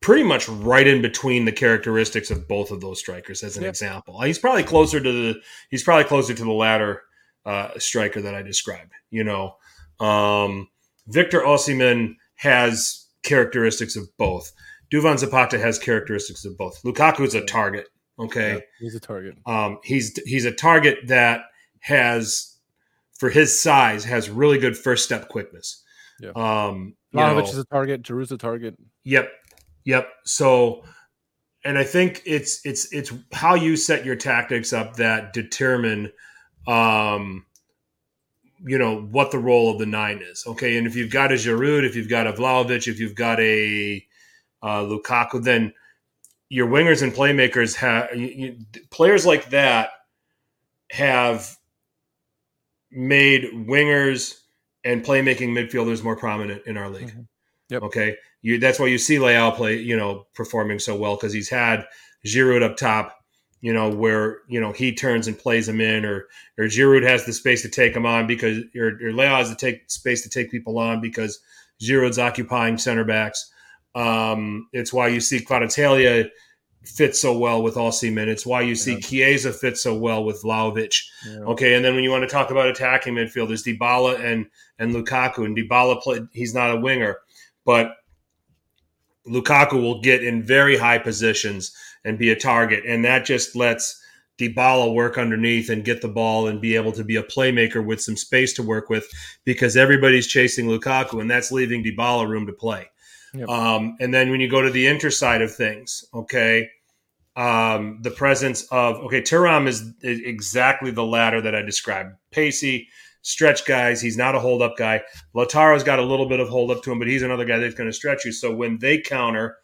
pretty much right in between the characteristics of both of those strikers as an yep. example. He's probably closer to the he's probably closer to the latter uh, striker that I described. You know, um, Victor Osimhen has characteristics of both. Duvan Zapata has characteristics of both. Lukaku is a target. Okay, yeah,
he's a target.
Um, he's he's a target that has, for his size, has really good first step quickness. Yeah. Um,
Vlahovic is a target. Giroud's a target.
Yep, yep. So, and I think it's it's it's how you set your tactics up that determine, um, you know, what the role of the nine is. Okay, and if you've got a Giroud, if you've got a Vlahovic, if you've got a uh, Lukaku, then your wingers and playmakers have you, players like that have made wingers and playmaking midfielders more prominent in our league. Mm-hmm. Yep. Okay. You, that's why you see Leao play, you know, performing so well because he's had Giroud up top, you know, where, you know, he turns and plays him in or, or Giroud has the space to take him on because, or, or Leao has to take space to take people on because Giroud's occupying center backs. Um, it's why you see Kvaratskhelia fits so well with Osimhen. It's why you see yeah. Chiesa fit so well with Vlahovic. Yeah. Okay, and then when you want to talk about attacking midfielders, Dybala and and Lukaku. And Dybala played; he's not a winger, but Lukaku will get in very high positions and be a target, and that just lets Dybala work underneath and get the ball and be able to be a playmaker with some space to work with because everybody's chasing Lukaku, and that's leaving Dybala room to play. Yep. Um, and then when you go to the inter side of things, okay, um, the presence of okay, Thuram is, is exactly the ladder that I described. Pacey, stretch guys. He's not a hold up guy. Lautaro's got a little bit of hold up to him, but he's another guy that's going to stretch you. So when they counter,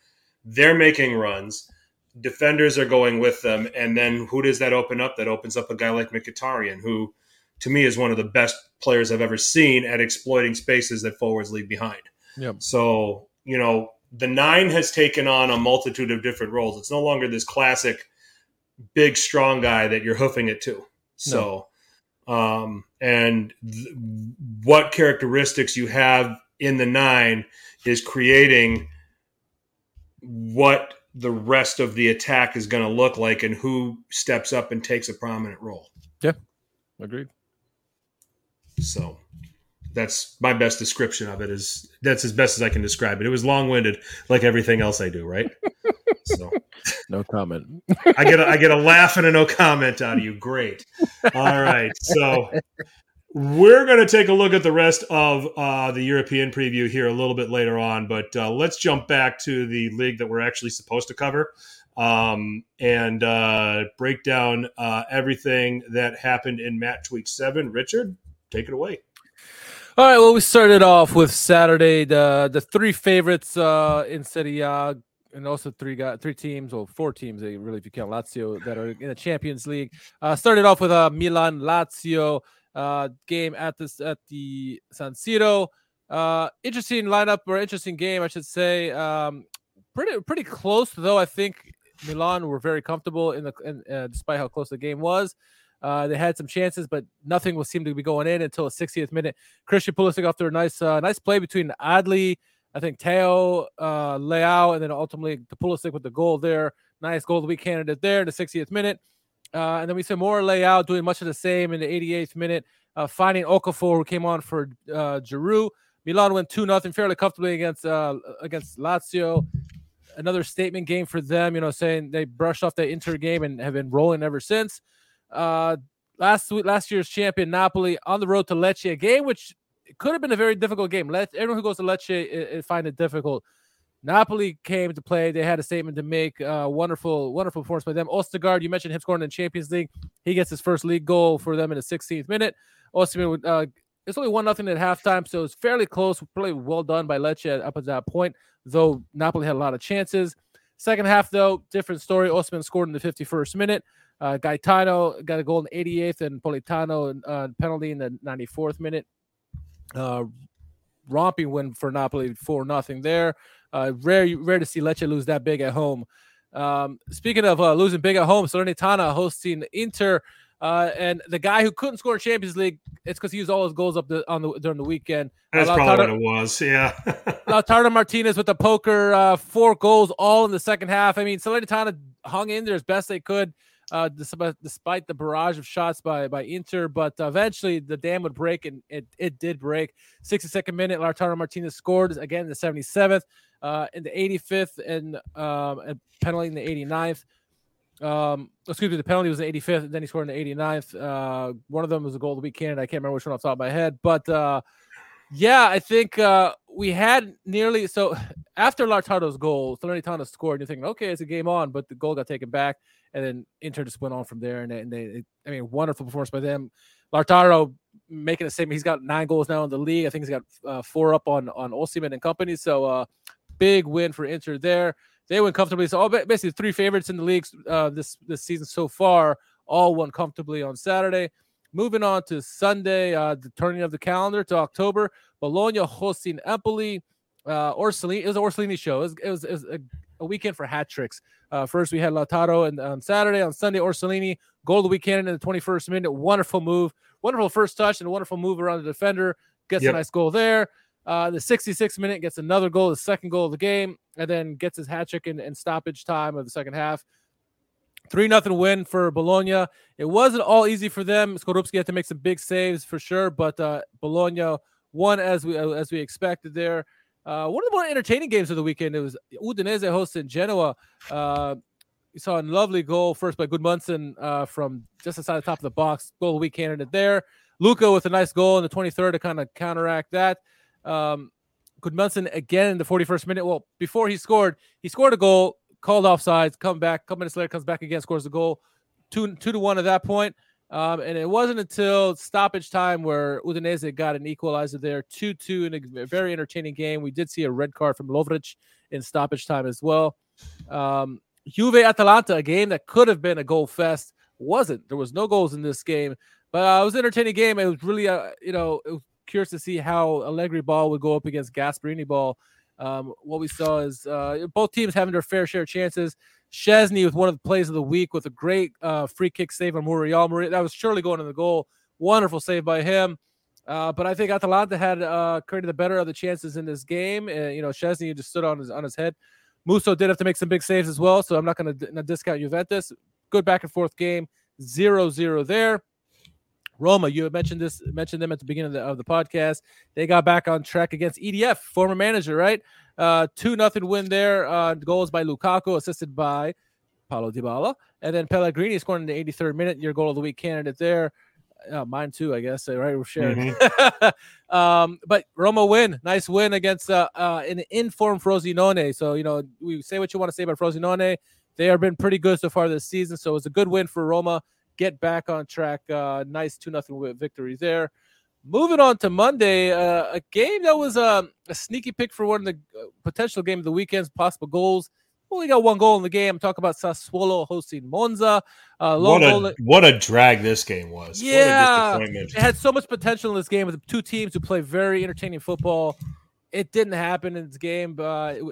they're making runs. Defenders are going with them, and then who does that open up? That opens up a guy like Mkhitaryan, who to me is one of the best players I've ever seen at exploiting spaces that forwards leave behind. Yep. So you know, the nine has taken on a multitude of different roles. It's no longer this classic big, strong guy that you're hoofing it to. So, no. um, and th- what characteristics you have in the nine is creating what the rest of the attack is going to look like and who steps up and takes a prominent role.
Yeah, agreed.
So, that's my best description of it is that's as best as I can describe it. It was long winded, like everything else I do, right?
So, no comment.
I get a, I get a laugh and a no comment out of you. Great. All right, so we're going to take a look at the rest of uh, the European preview here a little bit later on, but uh, let's jump back to the league that we're actually supposed to cover um, and uh, break down uh, everything that happened in match week seven. Richard, take it away.
All right. Well, we started off with Saturday. The the three favorites uh, in Serie A, and also three got three teams, or four teams, really, if you count Lazio, that are in the Champions League. Uh, started off with a uh, Milan Lazio uh, game at this at the San Siro. Uh, interesting lineup or interesting game, I should say. Um, pretty pretty close though. I think Milan were very comfortable in the in, uh, despite how close the game was. Uh, they had some chances, but nothing was seemed to be going in until the 60th minute. Christian Pulisic after a nice, uh, nice play between Adli, I think Theo, uh, Leao, and then ultimately the Pulisic with the goal there. Nice goal the week candidate there in the 60th minute. Uh, and then we saw more Leao doing much of the same in the 88th minute, uh, finding Okafor who came on for uh, Giroud. Milan went two nothing fairly comfortably against uh, against Lazio. Another statement game for them, you know, saying they brushed off the Inter game and have been rolling ever since. Uh, last week, last year's champion Napoli on the road to Lecce, a game which could have been a very difficult game. Let everyone who goes to Lecce it, it find it difficult. Napoli came to play. They had a statement to make. Uh, wonderful, wonderful performance by them. Ostigard, you mentioned him scoring in the Champions League. He gets his first league goal for them in the 16th minute. Osimhen, uh, it's only one nothing at halftime, so it's fairly close. Probably well done by Lecce up at that point, though Napoli had a lot of chances. Second half, though, different story. Osimhen scored in the 51st minute. Uh, Gaetano got a goal in the 88th and Politano uh, penalty in the 94th minute. Uh, romping win for Napoli, four nothing there. Uh, rare, rare to see Lecce lose that big at home. Um, speaking of uh, losing big at home, Salernitana hosting Inter, uh, and the guy who couldn't score in Champions League, it's because he used all his goals up the, on the during the weekend.
That's uh, probably what it was. Yeah.
Lautaro Martinez with the poker, uh, four goals all in the second half. I mean, Salernitana hung in there as best they could uh, despite, despite the barrage of shots by by Inter. But eventually the dam would break, and it, it did break. 62nd minute, Lautaro Martinez scored again in the 77th, uh, in the 85th, and um, a penalty in the 89th. Um, excuse me, the penalty was the 85th, and then he scored in the 89th. Uh, one of them was a goal of the week candidate. I can't remember which one off the top of my head, but uh, Yeah, I think uh, we had nearly so after Lautaro's goal, Salernitana scored. You're thinking, okay, it's a game on, but the goal got taken back, and then Inter just went on from there. And they, and they I mean, wonderful performance by them. Lautaro making a statement. He's got nine goals now in the league. I think he's got uh, four up on on Osimhen and company. So uh, big win for Inter there. They went comfortably. So all basically three favorites in the league uh, this this season so far all won comfortably on Saturday. Moving on to Sunday, uh, the turning of the calendar to October. Bologna hosting Empoli. Uh, Orsolini, it was an Orsolini show. It was, it was, it was a, a, weekend for hat tricks. Uh, first, we had Lautaro and on Saturday. On Sunday, Orsolini, goal of the weekend in the 21st minute. Wonderful move. Wonderful first touch and a wonderful move around the defender. Gets yep. a nice goal there. Uh, the 66th minute gets another goal, the second goal of the game, and then gets his hat trick in, in stoppage time of the second half. Three nothing win for Bologna. It wasn't all easy for them. Skorupski had to make some big saves for sure, but uh, Bologna won as we as we expected there. Uh, one of the more entertaining games of the weekend. It was Udinese hosting Genoa. Uh, you saw a lovely goal first by Gudmundsson uh, from just outside the top of the box. Goal of the week candidate there. Lucca with a nice goal in the 23rd to kind of counteract that. Um, Gudmundsson again in the 41st minute. Well, before he scored, he scored a goal called offsides, come back, a couple minutes later, comes back again, scores the goal, two two to one at that point. Um, and it wasn't until stoppage time where Udinese got an equalizer there, 2 2 in a very entertaining game. We did see a red card from Lovric in stoppage time as well. Um, Juve Atalanta, a game that could have been a goal fest, wasn't. There was no goals in this game, but uh, it was an entertaining game. It was really, uh, you know, curious to see how Allegri ball would go up against Gasperini ball. Um, what we saw is uh, both teams having their fair share of chances. Szczesny with one of the plays of the week with a great uh, free kick save on Muriel. That was surely going to the goal. Wonderful save by him. Uh, but I think Atalanta had uh, created the better of the chances in this game. Uh, you know, Szczesny just stood on his on his head. Musso did have to make some big saves as well, so I'm not going to discount Juventus. Good back and forth game, 0-0 there. Roma, you mentioned this, mentioned them at the beginning of the, of the podcast. They got back on track against EDF, former manager, right? Uh, two nothing win there. Uh, goals by Lukaku, assisted by Paulo Dybala, and then Pellegrini scoring in the 83rd minute. Your goal of the week candidate there. Uh, mine too, I guess. Right, we're sharing. Mm-hmm. um, but Roma win, nice win against uh, uh, an informed Frosinone. So you know, we say what you want to say about Frosinone. They have been pretty good so far this season. So it's a good win for Roma get back on track. Uh, nice 2 0 victory there. Moving on to Monday, uh, a game that was uh, a sneaky pick for one of the uh, potential game of the weekend's possible goals. Only got one goal in the game. Talk about Sassuolo hosting Monza.
Uh, what, a, what a drag this game was.
Yeah, it had so much potential in this game with two teams who play very entertaining football. It didn't happen in this game. But it,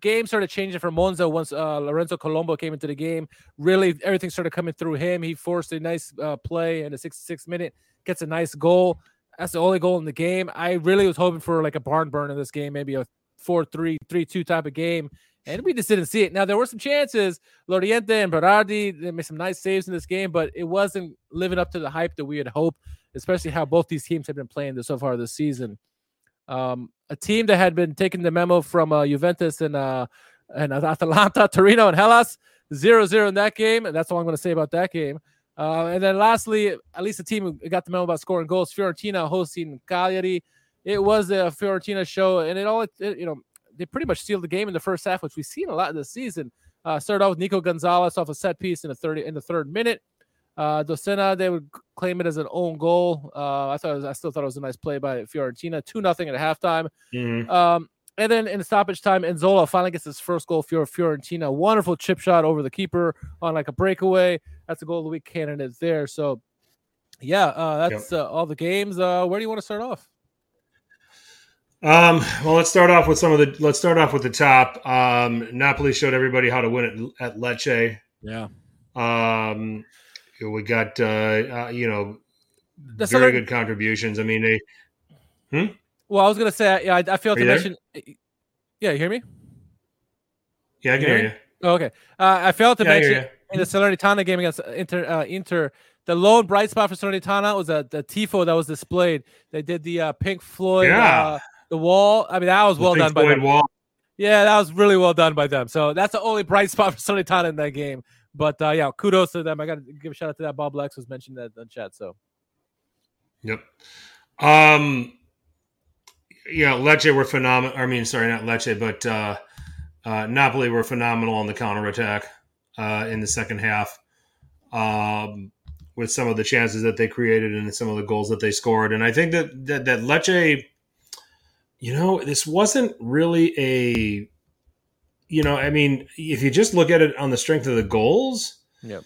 game started changing for Monza once uh, Lorenzo Colombo came into the game. Really, everything started coming through him. He forced a nice uh, play in the 66th minute, gets a nice goal. That's the only goal in the game. I really was hoping for like a barn burn in this game, maybe a 4 3, 3 2 type of game. And we just didn't see it. Now, there were some chances. Laurienté and Berardi they made some nice saves in this game, but it wasn't living up to the hype that we had hoped, especially how both these teams have been playing this so far this season. Um, a team that had been taking the memo from uh, Juventus and uh, and Atalanta, Torino, and Hellas, 0-0 in that game, and that's all I'm going to say about that game. Uh, and then lastly, at least the team got the memo about scoring goals, Fiorentina hosting Cagliari. It was a Fiorentina show, and it all it, you know they pretty much sealed the game in the first half, which we've seen a lot this season. Uh, started off with Nico Gonzalez off a set piece in the third in the third minute. Uh, Dossena, they would claim it as an own goal. Uh, I thought was, I still thought it was a nice play by Fiorentina, two nothing at halftime. Mm-hmm. Um, and then in the stoppage time, Nzola finally gets his first goal for Fiorentina. Wonderful chip shot over the keeper on like a breakaway. That's a goal of the week candidate there. So, yeah, uh, that's yep. uh, all the games. Uh, where do you want to start off?
Um, well, let's start off with some of the. Let's start off with the top. Um, Napoli showed everybody how to win at, at Lecce.
Yeah.
Um, we got uh, uh you know That's very good contributions. I mean, they.
Hmm? Well, I was gonna say, yeah, I, I failed to mention. Yeah, you hear me?
Yeah, I can you hear, hear you.
Oh, okay, uh, I failed to yeah, mention in the Salernitana game against Inter. Uh, Inter, the lone bright spot for Salernitana was a the tifo that was displayed. They did the uh, Pink Floyd, yeah. Uh, the wall. I mean, that was the well Pink done by Floyd them. Wall. Yeah, that was really well done by them. So that's the only bright spot for Salernitana in that game. But uh, yeah, kudos to them. I got to give a shout out to that. Bob Lex was mentioned that in chat. So,
yep. Um, yeah, Lecce were phenomenal. I mean, sorry, not Lecce, but uh, uh, Napoli were phenomenal on the counterattack uh, in the second half um, with some of the chances that they created and some of the goals that they scored. And I think that that, that Lecce, you know, this wasn't really a, you know, I mean, if you just look at it on the strength of the goals,
Yep.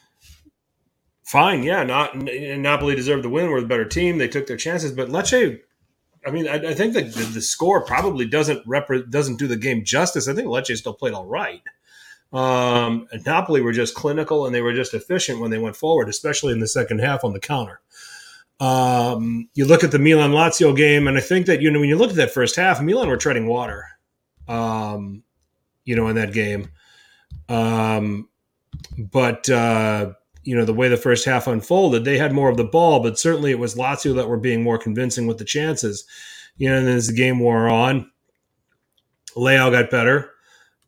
fine, yeah, not Napoli deserved the win. We're the better team. They took their chances, but Lecce. I mean, I, I think that the, the score probably doesn't repre- doesn't do the game justice. I think Lecce still played all right. Um, and Napoli were just clinical and they were just efficient when they went forward, especially in the second half on the counter. Um, you look at the Milan Lazio game, and I think that you know when you look at that first half, Milan were treading water. Um, you know, in that game. Um, but uh, you know the way the first half unfolded, they had more of the ball, but certainly it was Lazio that were being more convincing with the chances. You know, and as the game wore on, Leao got better,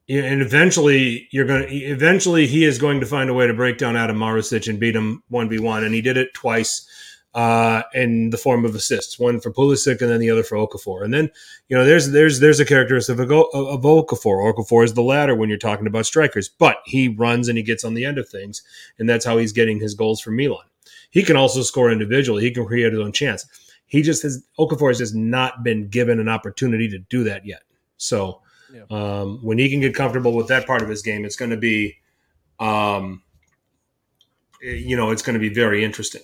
and eventually you're going eventually he is going to find a way to break down Adam Marusic and beat him one v one, and he did it twice. Uh, in the form of assists, one for Pulisic and then the other for Okafor. And then, you know, there's there's there's a characteristic of, of Okafor. Okafor is the latter when you're talking about strikers, but he runs and he gets on the end of things, and that's how he's getting his goals for Milan. He can also score individually. He can create his own chance. He just has Okafor has just not been given an opportunity to do that yet. So
Yeah.
um, when he can get comfortable with that part of his game, it's going to be, um, you know, it's going to be very interesting.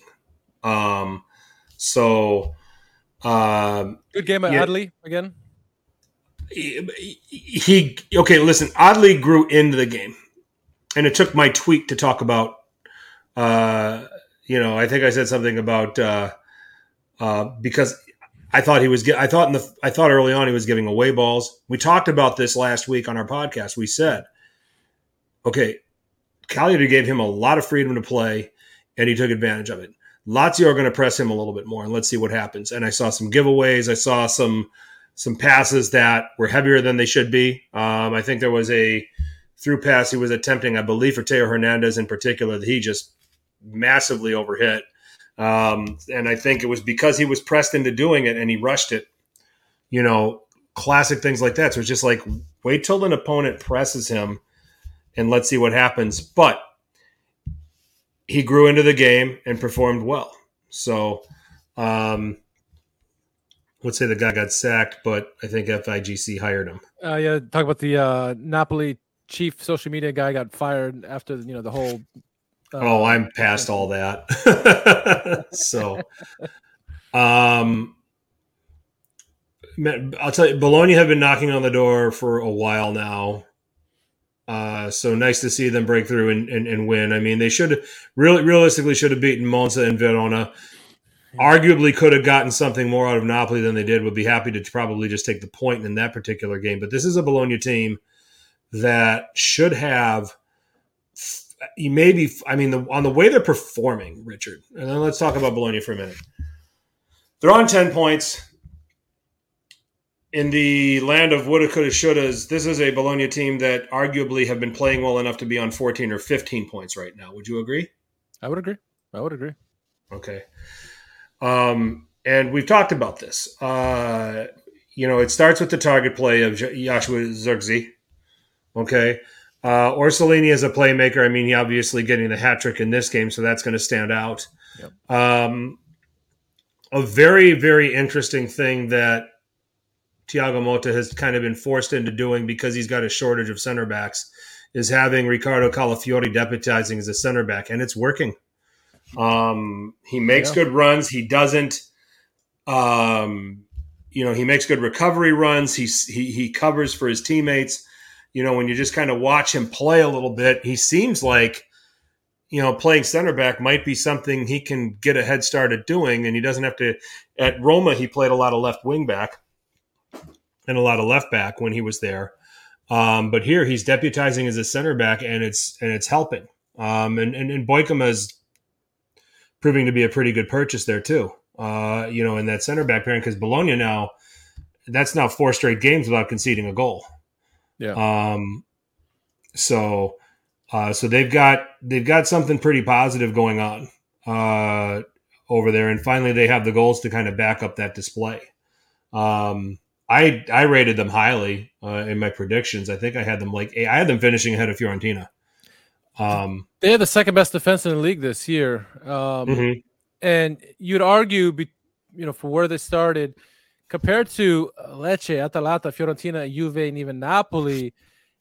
Um, so, um,
Good game at
Yeah.
Adli again.
he, he okay. Listen, Adli grew into the game, and it took my tweet to talk about. Uh, you know, I think I said something about uh, uh, because I thought he was. I thought in the. I thought early on he was giving away balls. We talked about this last week on our podcast. We said, okay, Cagliari gave him a lot of freedom to play, and he took advantage of it. Lazio are going to press him a little bit more, and let's see what happens. And I saw some giveaways. I saw some some passes that were heavier than they should be. Um, I think there was a through pass he was attempting, I believe, for Theo Hernandez in particular, that he just massively overhit. Um, and I think it was because he was pressed into doing it and he rushed it. You know, classic things like that. So it's just like wait till an opponent presses him and let's see what happens. But he grew into the game and performed well. So, um, let's say the guy got sacked, but I think FIGC hired him.
Uh, yeah, talk about the uh, Napoli chief social media guy got fired after you know the whole. Uh,
oh, I'm past all that. so, um, I'll tell you, Bologna have been knocking on the door for a while now. Uh, so nice to see them break through and, and, and win. I mean, they should really realistically should have beaten Monza and Verona. Arguably, could have gotten something more out of Napoli than they did. Would be happy to probably just take the point in that particular game. But this is a Bologna team that should have maybe I mean the, on the way they're performing, Richard. And then let's talk about Bologna for a minute. They're on ten points in the land of woulda, coulda, shouldas. This is a Bologna team that arguably have been playing well enough to be on fourteen or fifteen points right now. Would you agree?
I would agree. I would agree.
Okay. Um, and we've talked about this. Uh, you know, it starts with the target play of Joshua Zirkzee. Okay. Uh, Orsolini as a playmaker. I mean, he obviously getting the hat trick in this game, so that's going to stand out.
Yep.
Um, a very, very interesting thing that Thiago Motta has kind of been forced into doing because he's got a shortage of center backs is having Ricardo Calafiori deputizing as a center back, and it's working. Um, he makes
Yeah.
good runs. He doesn't, um, you know, he makes good recovery runs. He, he he covers for his teammates. You know, when you just kind of watch him play a little bit, he seems like, you know, playing center back might be something he can get a head start at doing, and he doesn't have to. At Roma, he played a lot of left wing back and a lot of left back when he was there. Um, but here he's deputizing as a center back, and it's and it's helping. Um, and and, and Beukema is proving to be a pretty good purchase there too. Uh, you know, in that center back pairing because Bologna now that's now four straight games without conceding a goal.
Yeah.
Um, so uh, so they've got they've got something pretty positive going on uh, over there, and finally they have the goals to kind of back up that display. Um, I I rated them highly uh, in my predictions. I think I had them like I had them finishing ahead of Fiorentina.
Um, they had the second best defense in the league this year, um, mm-hmm. and you'd argue, be, you know, for where they started compared to Lecce, Atalanta, Fiorentina, Juve, and even Napoli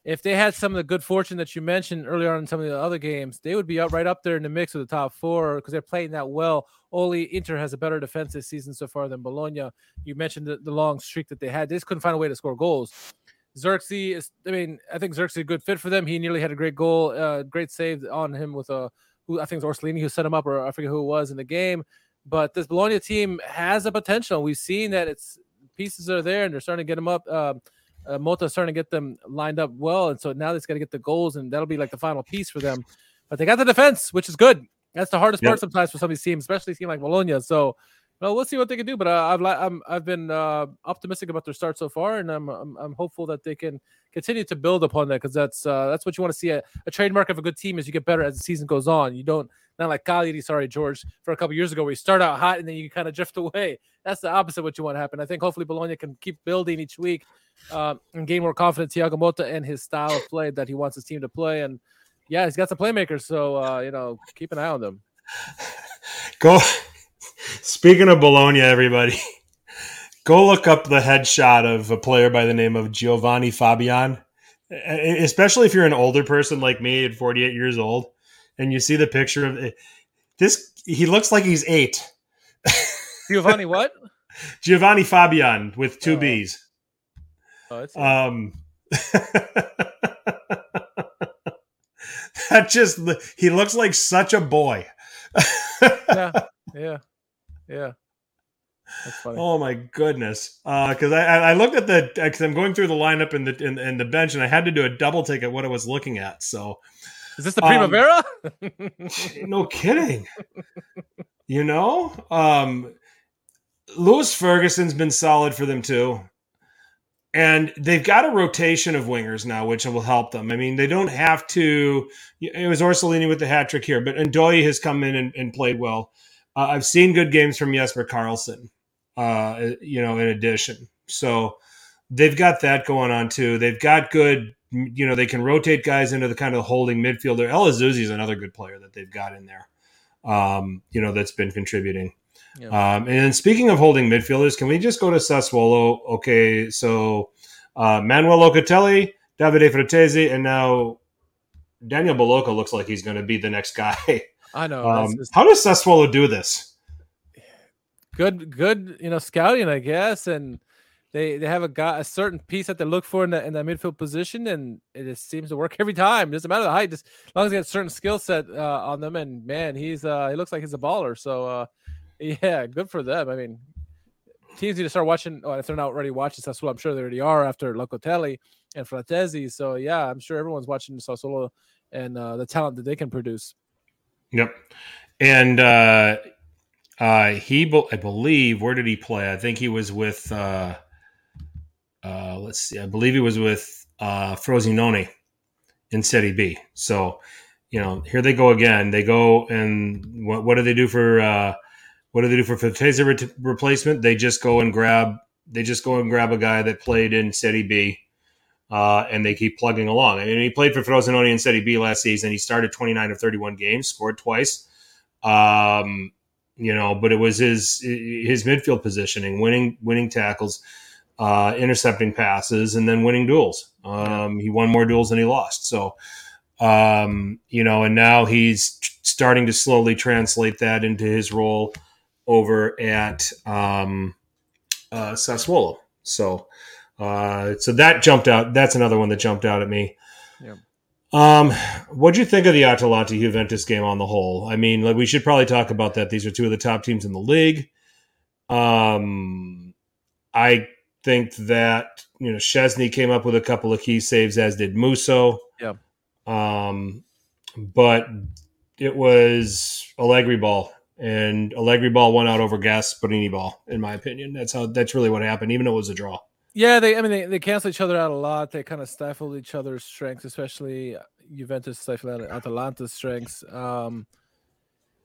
if they had some of the good fortune that you mentioned earlier on in some of the other games, they would be up right up there in the mix with the top four because they're playing that well. Only Inter has a better defense this season so far than Bologna. You mentioned the, the long streak that they had. They just couldn't find a way to score goals. Zirkzee is, I mean, I think Zirkzee is a good fit for them. He nearly had a great goal, uh, great save on him with a, who I think it's Orsolini who set him up, or I forget who it was in the game. But this Bologna team has a potential. We've seen that it's pieces are there and they're starting to get them up. Uh, uh, Motta's starting to get them lined up well, and so now they've got to get the goals, and that'll be like the final piece for them. But they got the defense, which is good. That's the hardest yep. part sometimes for some of these teams, especially a team like Bologna. So, well, we'll see what they can do. But uh, I've I'm, I've been uh, optimistic about their start so far, and I'm, I'm, I'm hopeful that they can continue to build upon that because that's uh, that's what you want to see. A, a trademark of a good team is you get better as the season goes on. You don't not like Cagliari, sorry, George, for a couple years ago, where you start out hot and then you kind of drift away. That's the opposite what you want to happen. I think hopefully Bologna can keep building each week uh, and gain more confidence. Thiago Motta and his style of play that he wants his team to play. And yeah, he's got some playmakers. So, uh, you know, keep an eye on them.
Go. Speaking of Bologna, everybody, go look up the headshot of a player by the name of Giovanni Fabbian. Especially if you're an older person like me at 48 years old and you see the picture of it, this, he looks like he's eight.
Giovanni, what?
Giovanni Fabbian with two oh. B's. Oh, um, that just he looks like such a boy.
yeah, yeah, yeah.
Oh my goodness! Because uh, I, I looked at the because I'm going through the lineup in the in, in, the bench, and I had to do a double take at what I was looking at. So,
is this the Primavera?
Um, no kidding. You know, um, Lewis Ferguson's been solid for them too. And they've got a rotation of wingers now, which will help them. I mean, they don't have to. It was Orsolini with the hat trick here, but Ndoye has come in and, and played well. Uh, I've seen good games from Jesper Karlsson, uh, you know, in addition. So they've got that going on too. They've got good, you know, they can rotate guys into the kind of holding midfielder. El Azzouzi is another good player that they've got in there, um, you know, that's been contributing. Yeah. Um, and speaking of holding midfielders, can we just go to Sassuolo? Okay, so uh, Manuel Locatelli, Davide Fratesi, and now Daniel Boloca looks like he's going to be the next guy.
I know.
Um, just... How does Sassuolo do this?
Good, good, you know, scouting, I guess, and they they have a guy a certain piece that they look for in the in the midfield position, and it just seems to work every time. It doesn't matter the height, just as long as he has a certain skill set uh, on them. And man, he's uh, he looks like he's a baller. So uh, yeah, good for them. I mean, teams need to start watching. Oh, if they're not already watching Sassuolo, I'm sure they already are after Locatelli and Fratesi. So yeah, I'm sure everyone's watching Sassuolo and uh, the talent that they can produce.
Yep, and uh, uh, he, I believe, where did he play? I think he was with. Uh, uh, let's see, I believe he was with uh, Frosinone in Serie B. So, you know, here they go again. They go and what, what do they do for? Uh, what do they do for Fratesi re- replacement? They just go and grab they just go and grab a guy that played in Serie B, uh, and they keep plugging along. I and mean, he played for Frosinone in Serie B last season. He started 29 of 31 games, scored twice. Um, you know, but it was his his midfield positioning, winning winning tackles, uh, intercepting passes, and then winning duels. Um, he won more duels than he lost. So, um, you know, and now he's starting to slowly translate that into his role over at um, uh, Sassuolo. So, uh, so that jumped out. That's another one that jumped out at me. Yeah. Um, what'd you think of the Atalanta Juventus game on the whole? I mean, like we should probably talk about that. These are two of the top teams in the league. Um, I think that you know Szczesny came up with a couple of key saves, as did Musso.
Yeah.
Um, but it was Allegri ball and Allegri ball won out over Gasperini ball, in my opinion. That's how that's really what happened, even though it was a draw.
Yeah, they I mean they, they cancel each other out a lot. They kind of stifled each other's strengths, especially Juventus stifled Atalanta's strengths. Um,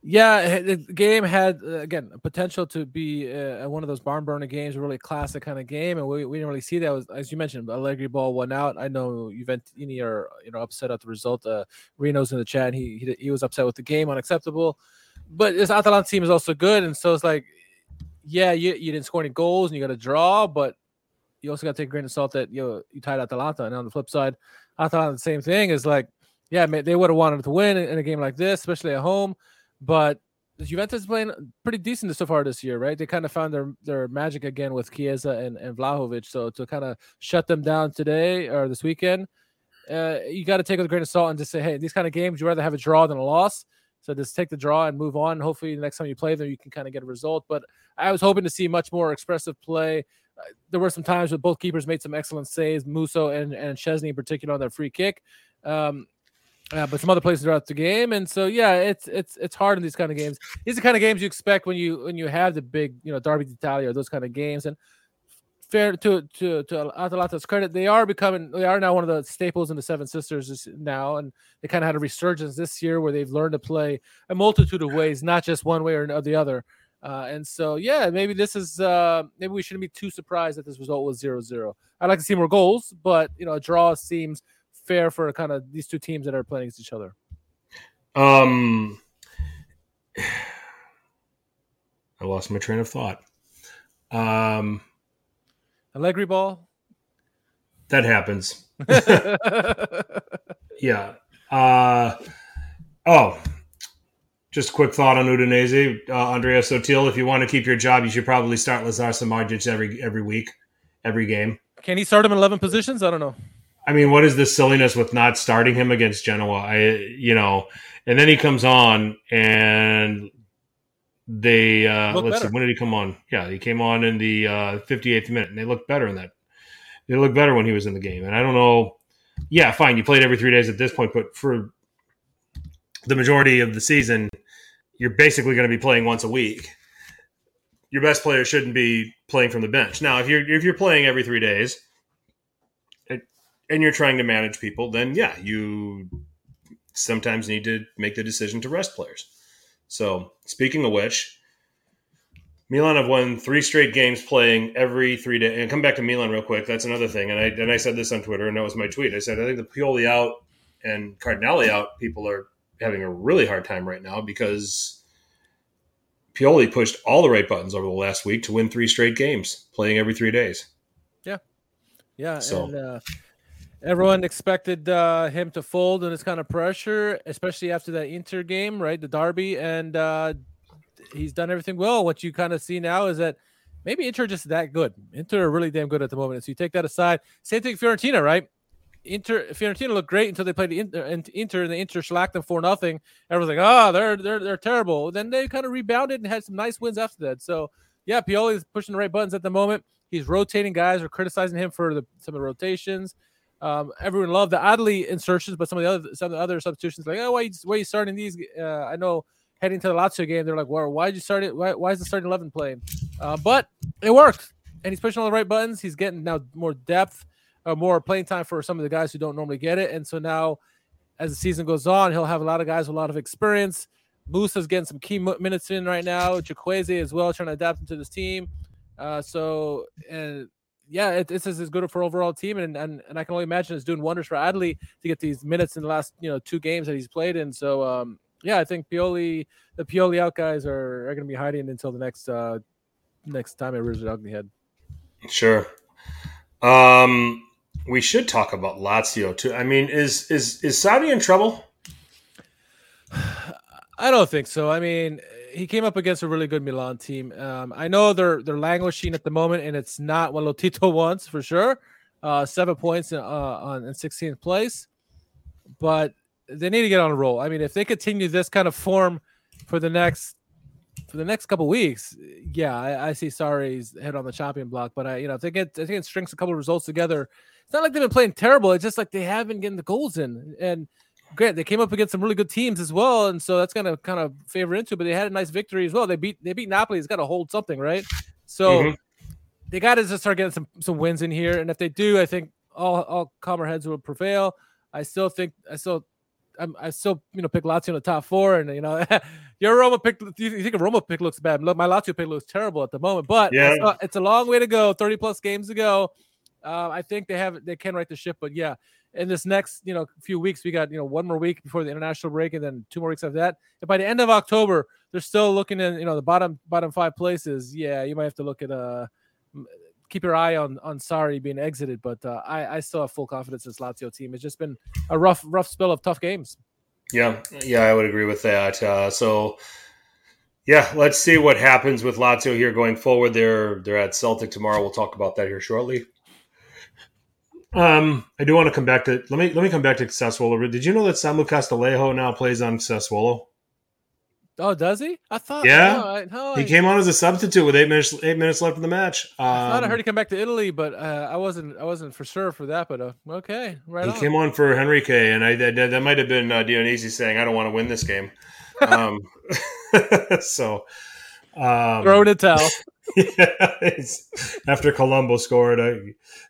Yeah, the game had uh, again potential to be uh, one of those barn burner games, a really classic kind of game, and we, we didn't really see that. Was as you mentioned, Allegri ball won out. I know Juventini are you know upset at the result. Uh, Reno's in the chat. he, he he was upset with the game, unacceptable. But this Atalanta team is also good, and so it's like, yeah, you, you didn't score any goals and you got a draw, but you also got to take a grain of salt that you know, you tied Atalanta. And on the flip side, Atalanta the same thing is like, yeah, they would have wanted to win in a game like this, especially at home but Juventus is playing pretty decent so far this year, right? They kind of found their their magic again with Chiesa and, and Vlahovic. So to kind of shut them down today or this weekend, uh, you got to take with a grain of salt and just say, hey, these kind of games, you rather have a draw than a loss. So just take the draw and move on. Hopefully, the next time you play them, you can kind of get a result. But I was hoping to see much more expressive play. There were some times where both keepers made some excellent saves, Musso and, and Szczesny in particular on their free kick. Um, uh, but some other places throughout the game, and so yeah, it's it's it's hard in these kind of games. These are the kind of games you expect when you when you have the big you know Derby d'Italia or those kind of games. And fair to to to Atalanta's credit, they are becoming they are now one of the staples in the Seven Sisters now, and they kind of had a resurgence this year where they've learned to play a multitude of ways, not just one way or the other. Uh, and so, yeah, maybe this is uh, maybe we shouldn't be too surprised that this result was 0-0. I'd like to see more goals, but you know, a draw seems fair for kind of these two teams that are playing against each other?
Um, I lost my train of thought. Um,
Allegri ball.
That happens. yeah. Uh, oh, just a quick thought on Udinese. Uh, Andrea Sottil, if you want to keep your job, you should probably start Lazar Samardžić every every week, every game.
Can he start him in 11 positions? I don't know.
I mean, what is this silliness with not starting him against Genoa? I, you know, and then he comes on and they uh look let's better. see when did he come on yeah he came on in the uh 58th minute and they looked better in that they looked better when he was in the game and i don't know yeah fine you played every three days at this point but for the majority of the season you're basically going to be playing once a week your best player shouldn't be playing from the bench now if you're if you're playing every three days and you're trying to manage people, then yeah, you sometimes need to make the decision to rest players. So, speaking of which, Milan have won three straight games playing every three days. And come back to Milan real quick. That's another thing. And I and I said this on Twitter, and that was my tweet. I said I think the Pioli out and Cardinale out, people are having a really hard time right now because Pioli pushed all the right buttons over the last week to win three straight games, playing every three days.
Yeah, yeah. So. And, uh, Everyone expected uh, him to fold in this kind of pressure, especially after that Inter game, right? The derby, and uh, he's done everything well. What you kind of see now is that maybe Inter just that good. Inter are really damn good at the moment. So you take that aside. Same thing, Fiorentina, right? Inter Fiorentina looked great until they played the Inter, Inter and the Inter slacked them for nothing. Everyone's like, oh, they're they're they're terrible. Then they kind of rebounded and had some nice wins after that. So yeah, Pioli is pushing the right buttons at the moment. He's rotating guys. We're criticizing him for the, some of the rotations. Um, everyone loved the Adli insertions, but some of the other some of the other substitutions like, oh, why why are you starting these? Uh, I know heading to the Lazio game, they're like, well, why did you start it? Why, why is the starting eleven playing? Uh, but it worked, and he's pushing all the right buttons. He's getting now more depth, uh, more playing time for some of the guys who don't normally get it, and so now as the season goes on, he'll have a lot of guys with a lot of experience. Musah's getting some key minutes in right now. Chukwueze as well, trying to adapt into this team. Uh, so and yeah, it, this is as good for overall team, and, and and I can only imagine it's doing wonders for Adli to get these minutes in the last you know two games that he's played in. So um, yeah, I think Pioli, the Pioli out guys are, are going to be hiding until the next uh, next time it rears ugly head.
Sure. Um, we should talk about Lazio too. I mean, is is is Sarri in trouble?
I don't think so. I mean, he came up against a really good Milan team. Um, I know they're they're languishing at the moment, and it's not what Lotito wants for sure. Uh, seven points in, uh, on in 16th place, but they need to get on a roll. I mean, if they continue this kind of form for the next for the next couple weeks, yeah, I, I see Sarri's head on the chopping block. But I, you know, if they get, I think it strings a couple of results together. It's not like they've been playing terrible. It's just like they haven't getting the goals in, and great. They came up against some really good teams as well, and so that's gonna kind of favor into. But they had a nice victory as well. They beat they beat Napoli. It's got to hold something, right? So mm-hmm. they got to just start getting some some wins in here. And if they do, I think all all calmer heads will prevail. I still think I still I'm, I still you know pick Lazio in the top four, and you know your Roma pick. You think a Roma pick looks bad? Look, my Lazio pick looks terrible at the moment, but
Yeah.
it's, a, it's a long way to go. Thirty plus games to go. Uh, I think they have they can right the ship, but yeah, in this next you know few weeks, we got you know one more week before the international break, and then two more weeks after that. And by the end of October, they're still looking in you know the bottom bottom five places. Yeah, you might have to look at uh m- keep your eye on on Sarri being exited, but uh, I I still have full confidence in this Lazio team. It's just been a rough rough spell of tough games.
Yeah, yeah, I would agree with that. Uh, so, yeah, let's see what happens with Lazio here going forward. They're they're at Celtic tomorrow. We'll talk about that here shortly. Um, I do want to come back to let me let me come back to Sassuolo. Did you know that Samu Castillejo now plays on Sassuolo?
Oh, does he? I thought
Yeah.
no, I, no,
He
I-
came on as a substitute with eight minutes eight minutes left in the match. Um,
I thought I heard he come back to Italy, but uh, I wasn't I wasn't for sure for that. But uh, okay, right
he
on.
came on for Henrique, and I that, that might have been uh, Dionisi saying, "I don't want to win this game." Um, so, um,
a towel.
yeah, it's- after Colombo scored, uh,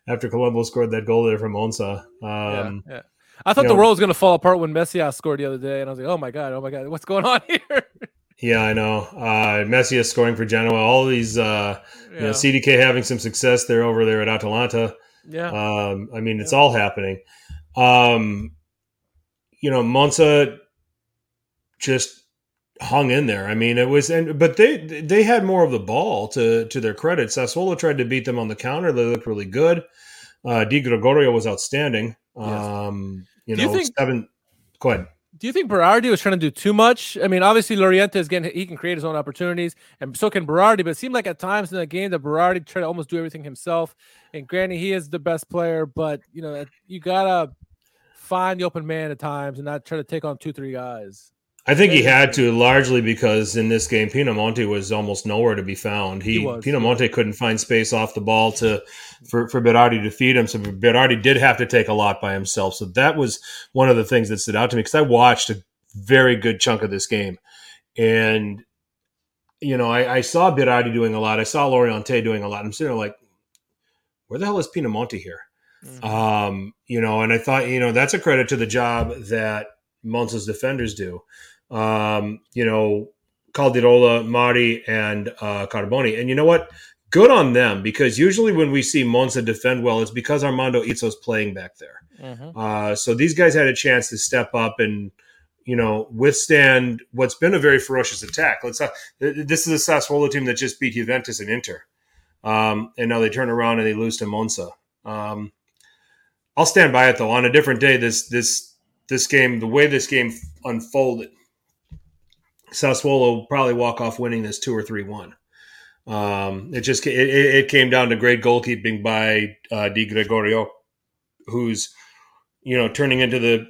after Colombo scored that goal there from Monza. Um,
yeah, yeah. I thought
you
the world was gonna fall apart when Messias scored the other day, and I was like, oh my god, oh my god, what's going on here?
yeah, I know. Uh, Messi is scoring for Genoa. All these, uh, you know, CDK having some success there over there at Atalanta.
yeah.
Um, I mean, it's
Yeah.
all happening. Um, you know, Monza just hung in there. I mean, it was, and but they they had more of the ball to to their credit. Sassuolo tried to beat them on the counter. They looked really good. Uh, Di Gregorio was outstanding. Um, you
Do you think-
seven. Go ahead.
Do you think Berardi was trying to do too much? I mean, obviously Laurienté is getting he can create his own opportunities, and so can Berardi. But it seemed like at times in the game that Berardi tried to almost do everything himself. And granted, he is the best player, but you know you gotta find the open man at times and not try to take on two, three guys.
I think he had to largely because in this game, Pinamonti was almost nowhere to be found. He,
He
Pinamonti couldn't find space off the ball to for for Berardi to feed him. So Berardi did have to take a lot by himself. So that was one of the things that stood out to me because I watched a very good chunk of this game, and you know I, I saw Berardi doing a lot. I saw Laurienté doing a lot. I'm sitting there like, where the hell is Pinamonti here? Um, you know, and I thought, you know, that's a credit to the job that Monza's defenders do. Um, you know, Caldirola, Mari, and uh, Carboni. And you know what? Good on them because usually when we see Monza defend well, it's because Armando Izzo's playing back there.
Mhm.
Uh, so these guys had a chance to step up and you know withstand what's been a very ferocious attack. Let's not, this is a Sassuolo team that just beat Juventus and Inter, um, and now they turn around and they lose to Monza. Um, I'll stand by it though. On a different day, this this this game, the way this game unfolded, Sassuolo will probably walk off winning this two or three one. Um, it just it, it came down to great goalkeeping by uh, Di Gregorio, who's you know turning into the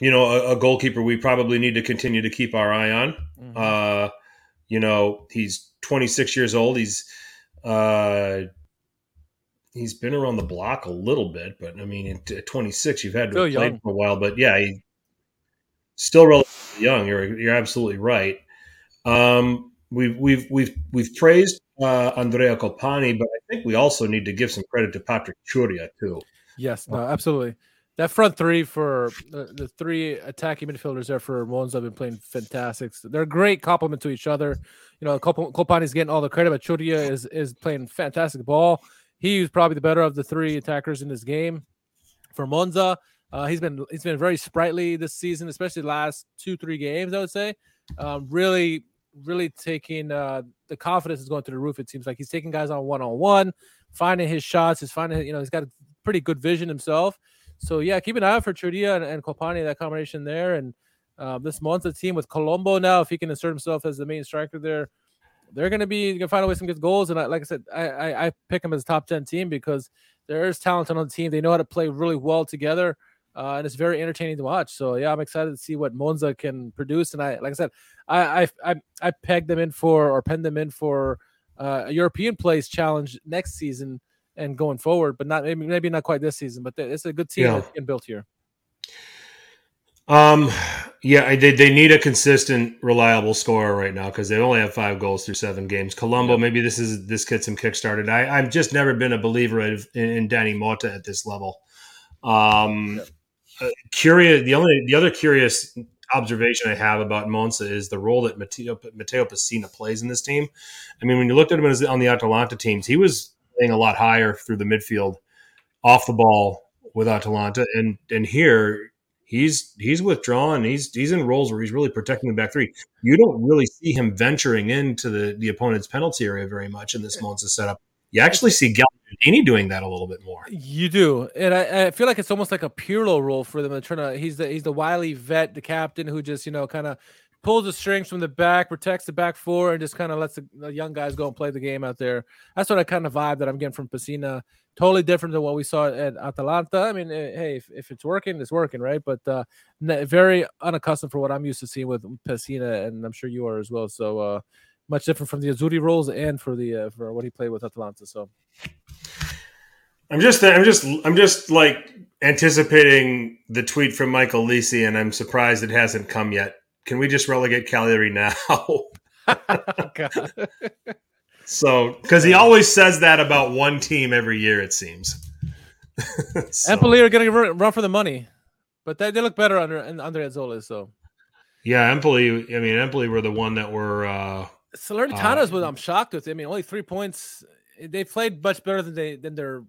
you know a, a goalkeeper we probably need to continue to keep our eye on.
Mhm.
Uh, you know, he's 26 years old. He's uh, he's been around the block a little bit, but I mean, at at 26, you've had to
Still
have played
young.
for a while. But yeah, he still relatively young. You're you're absolutely right. Um, we've we've we've we've praised uh, Andrea Colpani, but I think we also need to give some credit to Patrick Ciurria too.
Yes, no, absolutely. That front three for the, the three attacking midfielders there for Monza have been playing fantastic. They're a great complement to each other. You know, Cop- Colpani's getting all the credit, but Ciurria is is playing fantastic ball. He's probably the better of the three attackers in this game for Monza. Uh, he's been he's been very sprightly this season, especially last two three games. I would say, um, really really taking uh, the confidence is going through the roof. It seems like he's taking guys on one on one, finding his shots. He's finding you know he's got a pretty good vision himself. So yeah, keep an eye out for Ciurria and, and Colpani, that combination there. And uh, this the team with Colombo now, if he can insert himself as the main striker there, they're going to be going to find a way some good goals. And I, like I said, I, I I pick them as top ten team because there is talent on the team. They know how to play really well together. Uh, and it's very entertaining to watch. So yeah, I'm excited to see what Monza can produce. And I, like I said, I I I, I pegged them in for or penned them in for uh, a European place challenge next season and going forward, but not maybe maybe not quite this season. But it's a good team
Yeah.
that's built here.
Um, yeah, they they need a consistent, reliable scorer right now because they only have five goals through seven games. Colombo,
Yep.
maybe this is this gets him kickstarted. I I've just never been a believer of, in, in Dany Mota at this level. Um,
Yep.
Uh, curious. The only the other curious observation I have about Monza is the role that Matteo, Matteo Pessina plays in this team. I mean, when you looked at him as, on the Atalanta teams, he was playing a lot higher through the midfield, off the ball with Atalanta, and and here he's he's withdrawn. He's he's in roles where he's really protecting the back three. You don't really see him venturing into the the opponent's penalty area very much in this Monza setup. You actually see Gagliardini doing that a little bit more.
You do, and I, I, feel like it's almost like a Pirlo role for them. They're trying to. He's the he's the wily vet, the captain who just you know kind of pulls the strings from the back, protects the back four, and just kind of lets the, the, young guys go and play the game out there. That's what I kind of vibe that I'm getting from Pessina. Totally different than what we saw at Atalanta. I mean, eh, hey, if, if it's working, it's working, right? But uh, very unaccustomed for what I'm used to seeing with Pessina, and I'm sure you are as well. So uh, much different from the Azzurri roles and for the uh, for what he played with Atalanta. So
I'm just I'm just I'm just like anticipating the tweet from Michael Lisi, and I'm surprised it hasn't come yet. Can we just relegate Cagliari now? so, because he always says that about one team every year, it seems.
so. Empoli are going to run for the money, but they, they look better under under Azzola. So,
yeah, Empoli. I mean, Empoli were the one that were. uh
Salernitana is uh, what I'm shocked with. I mean, only three points. They played much better than they than their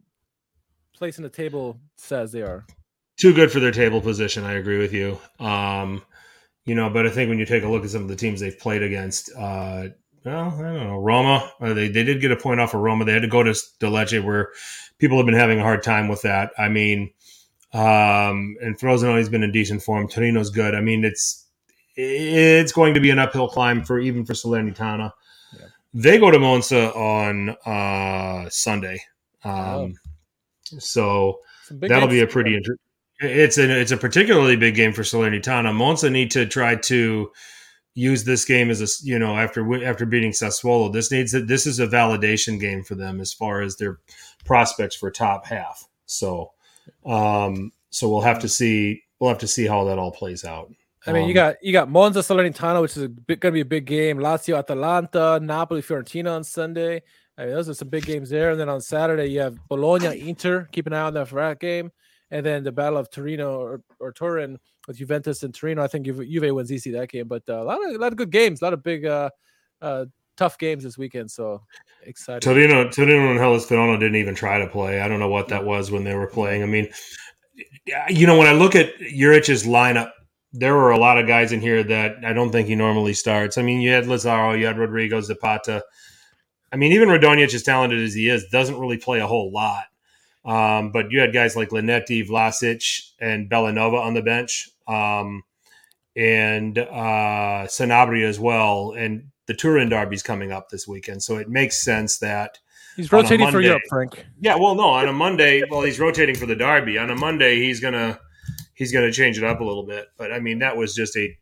place in the table says they are.
Too good for their table position. I agree with you. Um, you know, but I think when you take a look at some of the teams they've played against, uh, well, I don't know, Roma. Uh, they they did get a point off of Roma. They had to go to the Lecce, where people have been having a hard time with that. I mean, um, and Frosinone has been in decent form. Torino's good. I mean, it's it's going to be an uphill climb for even for Salernitana. Yeah. They go to Monza on uh, Sunday, um, oh. so that'll be a pretty interesting. It's a it's a particularly big game for Salernitana. Monza need to try to use this game as a you know after after beating Sassuolo. This needs a, this is a validation game for them as far as their prospects for top half. So, um, so we'll have to see we'll have to see how that all plays out.
I mean, um, you got you got Monza Salernitana, which is going to be a big game. Lazio Atalanta, Napoli Fiorentina on Sunday. I mean, those are some big games there. And then on Saturday, you have Bologna Inter. Keep an eye on that for that game. And then the Battle of Torino or, or Turin with Juventus and Torino. I think Juve, Juve wins easy that game. But uh, a lot of a lot of good games, a lot of big uh, uh, tough games this weekend. So excited.
Torino, Torino and Hellas Verona didn't even try to play. I don't know what that was when they were playing. I mean, you know, when I look at Juric's lineup there were a lot of guys in here that I don't think he normally starts. I mean, you had Lazaro, you had Rodrigo Zapata. I mean, even Radonjic, as talented as he is, doesn't really play a whole lot. Um, but you had guys like Linetty, Vlasic, and Bellanova on the bench, um, and uh, Sanabria as well. And the Turin derby's coming up this weekend, so it makes sense that
he's rotating Monday, for Europe, Frank.
Yeah, well, no, on a Monday, well, he's rotating for the derby. On a Monday, he's gonna he's going to change it up a little bit. But I mean, that was just a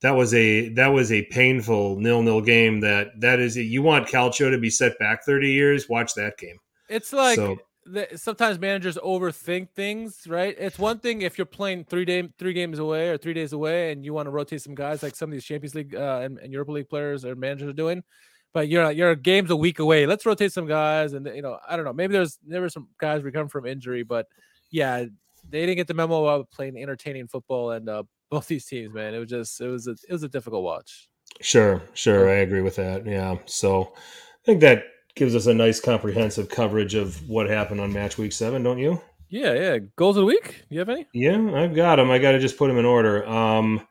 that was a that was a painful nil nil game. That that is you want Calcio to be set back thirty years. Watch that game.
It's like. So, the, sometimes managers overthink things, right? It's one thing if you're playing three day three games away or three days away, and you want to rotate some guys like some of these Champions League uh, and, and Europa League players or managers are doing. But you're you're games a week away. Let's rotate some guys, and you know I don't know. Maybe there's there were some guys recovering from injury, but yeah, they didn't get the memo about playing entertaining football and uh, both these teams, man. It was just it was a it was a difficult watch.
Sure, sure, I agree with that. Yeah, so I think that gives us a nice comprehensive coverage of what happened on match week seven, don't you?
Yeah, yeah. Goals of the week. You have any?
Yeah, I've got them. I got to just put them in order. Um,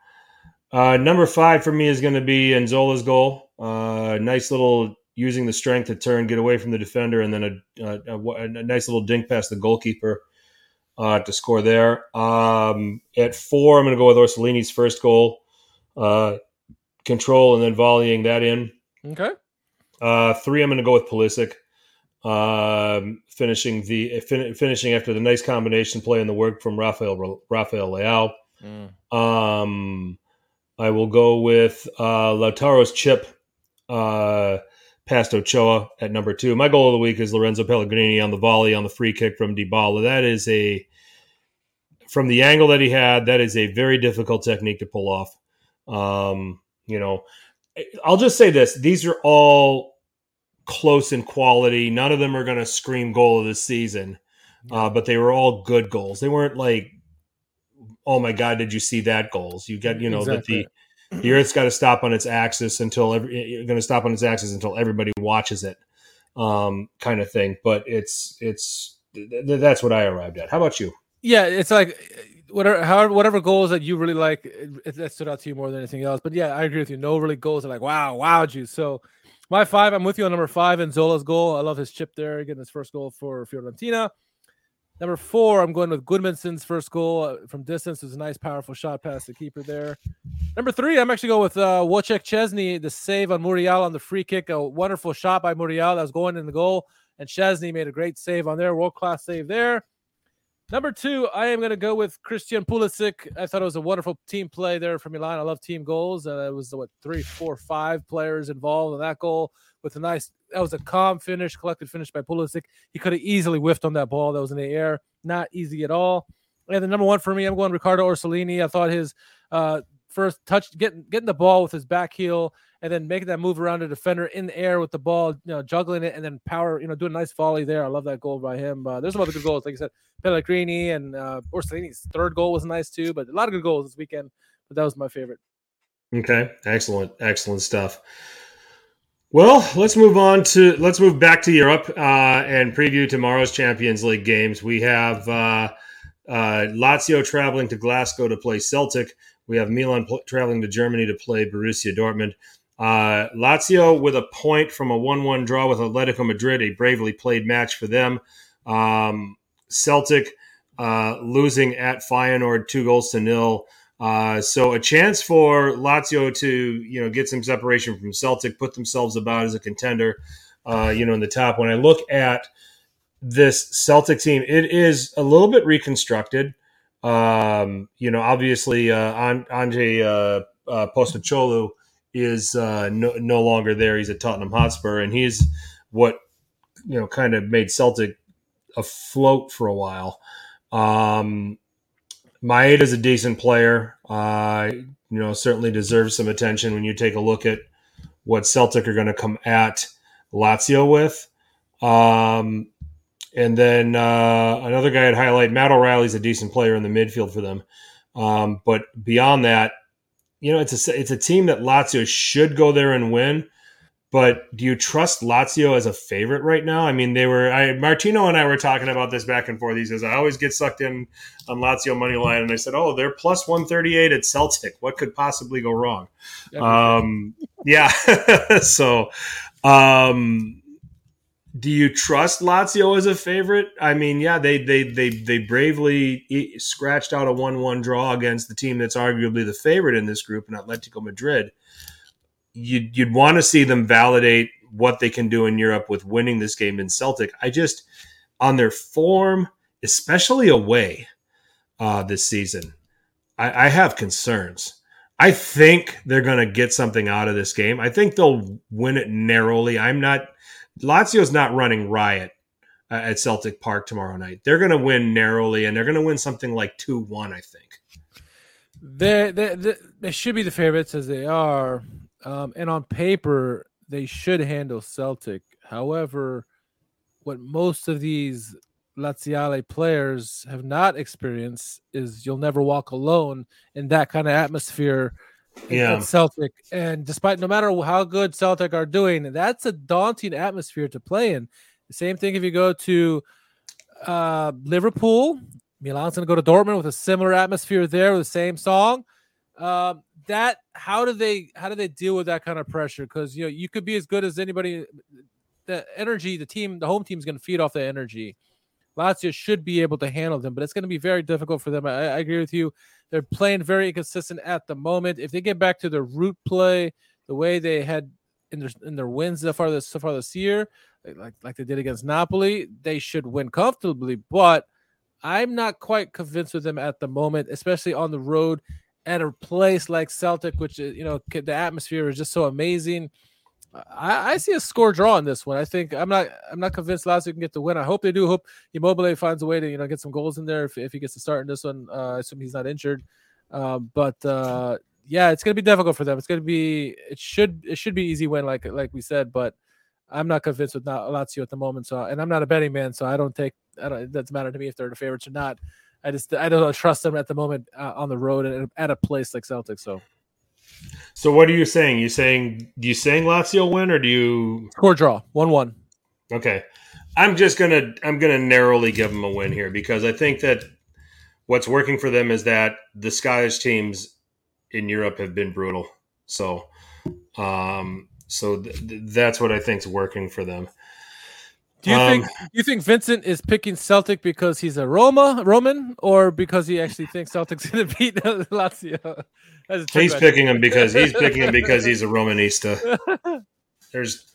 uh, number five for me is going to be Nzola's goal. Uh, nice little using the strength to turn, get away from the defender, and then a, a, a, a nice little dink past the goalkeeper uh, to score there. Um, at four, I'm going to go with Orsolini's first goal, uh, control, and then volleying that in.
Okay.
Uh, three, I'm going to go with Pulisic, um, finishing the fin- finishing after the nice combination play and the work from Rafael Rafael Leao. Mm. Um, I will go with uh, Lautaro's chip uh, past Ochoa at number two. My goal of the week is Lorenzo Pellegrini on the volley on the free kick from Dybala. That is a from the angle that he had, that is a very difficult technique to pull off. Um, you know, I'll just say this: these are all close in quality. None of them are going to scream goal of the season, uh, but they were all good goals. They weren't like oh my god, did you see that goals? You get you know
Exactly.
that the the Earth's got to stop on its axis until every going to stop on its axis until everybody watches it, um, kind of thing. But it's it's th- th- that's what I arrived at. How about you?
Yeah, it's like whatever, however, whatever goals that you really like, it, that stood out to you more than anything else. But yeah, I agree with you. No really goals are like wow, wowed you. So my five, I'm with you on number five Nzola's goal. I love his chip there, getting his first goal for Fiorentina. Number four, I'm going with Gudmundsson's first goal uh, from distance. It was a nice, powerful shot past the keeper there. Number three, I'm actually going with uh, Wojciech Szczesny, the save on Muriel on the free kick. A wonderful shot by Muriel that was going in the goal. And Szczesny made a great save on there. World class save there. Number two, I am going to go with Christian Pulisic. I thought it was a wonderful team play there for Milan. I love team goals. Uh, it was what three, four, five players involved in that goal with a nice. That was a calm finish, collected finish by Pulisic. He could have easily whiffed on that ball that was in the air. Not easy at all. And the number one for me, I'm going Riccardo Orsolini. I thought his uh, first touch, getting getting the ball with his back heel, and then making that move around the defender in the air with the ball, you know, juggling it, and then power, you know, doing a nice volley there. I love that goal by him. Uh, there's some other good goals, like I said, Pellegrini and uh, Orsolini's third goal was nice too, but a lot of good goals this weekend. But that was my favorite.
Okay, excellent, excellent stuff. Well, let's move on to let's move back to Europe uh, and preview tomorrow's Champions League games. We have uh, uh, Lazio traveling to Glasgow to play Celtic. We have Milan pl- traveling to Germany to play Borussia Dortmund. Uh, Lazio with a point from a 1 1 draw with Atletico Madrid, a bravely played match for them. Um, Celtic uh, losing at Feyenoord two goals to nil. Uh, so a chance for Lazio to you know get some separation from Celtic, put themselves about as a contender, uh, you know, in the top. When I look at this Celtic team, it is a little bit reconstructed. Um, you know, obviously, uh, An- Andre uh, uh, is uh, no, no longer there. He's at Tottenham Hotspur, and he's what you know kind of made Celtic afloat for a while. Um, Maeda is a decent player. Uh, you know, certainly deserves some attention when you take a look at what Celtic are going to come at Lazio with. Um, and then uh, another guy I'd highlight, Matt O'Riley's a decent player in the midfield for them. Um, but beyond that, you know, it's a it's a team that Lazio should go there and win. But do you trust Lazio as a favorite right now? I mean, they were I Martino and I were talking about this back and forth. He says I always get sucked in on Lazio money line, and I said, "Oh, they're plus one thirty eight at Celtic. What could possibly go wrong?" Um, yeah. so, um, do you trust Lazio as a favorite? I mean, yeah, they they they they bravely scratched out a one one draw against the team that's arguably the favorite in this group, in Atletico Madrid. You'd you'd want to see them validate what they can do in Europe with winning this game in Celtic. I just on their form, especially away uh, this season, I, I have concerns. I think they're going to get something out of this game. I think they'll win it narrowly. I'm not. Lazio's not running riot uh, at Celtic Park tomorrow night. They're going to win narrowly, and they're going to win something like two one. I think.
They, they they they should be the favorites as they are, um, and on paper they should handle Celtic. However, what most of these Laziale players have not experienced is you'll never walk alone in that kind of atmosphere
Yeah.
at Celtic. And despite no matter how good Celtic are doing, that's a daunting atmosphere to play in. The same thing if you go to uh, Liverpool, Milan's going to go to Dortmund with a similar atmosphere there with the same song. Um, that how do they how do they deal with that kind of pressure? Because you know you could be as good as anybody. Uh, the energy, the team, the home team is going to feed off that energy. Lazio should be able to handle them, but it's going to be very difficult for them. I, I agree with you. They're playing very inconsistent at the moment. If they get back to their root play, the way they had in their in their wins so far this so far this year, like like they did against Napoli, they should win comfortably. But I'm not quite convinced with them at the moment, especially on the road at a place like Celtic, which you know the atmosphere is just so amazing. I, I see a score draw in this one. I think I'm not I'm not convinced Lazio can get the win. I hope they do. Hope Immobile finds a way to you know get some goals in there if, if he gets to start in this one. Uh, I assume he's not injured. Um, but uh, yeah, it's gonna be difficult for them. It's gonna be it should it should be easy win like like we said, but I'm not convinced with not Lazio at the moment. So and I'm not a betting man, so I don't take I don't it doesn't matter to me if they're the favorites or not. I just I don't trust them at the moment uh, on the road and at a place like Celtic. So,
So what are you saying? You saying do you saying Lazio win or do you
score draw one one.
Okay. I'm just gonna I'm gonna narrowly give them a win here because I think that what's working for them is that the Scottish teams in Europe have been brutal. So um so th- that's what I think's working for them.
Do you
Um,
think you think Vincent is picking Celtic because he's a Roma Roman or because he actually thinks Celtic's going to beat Lazio? That's a trick
He's picking him because he's picking him because he's a Romanista. There's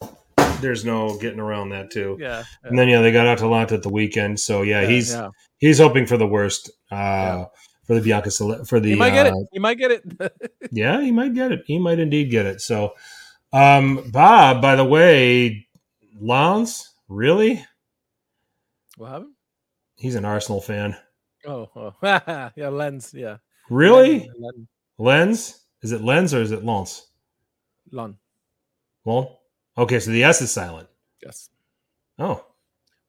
there's no getting around that too.
Yeah,
And then yeah, they got out to Atalanta at the weekend, so yeah,
yeah,
he's
yeah.
he's hoping for the worst uh,
Yeah.
for the Bianca for the
He might get
uh,
it. He might get it.
Yeah, he might get it. He might indeed get it. So, um, Bob, by the way, Lance, really?
what happened?
He's an Arsenal fan.
Oh, oh. yeah, lens. Yeah,
Really?
Len,
Lens? Is it Lens or is it Lance?
Lon.
Well, okay, so the S is silent.
Yes,
Oh,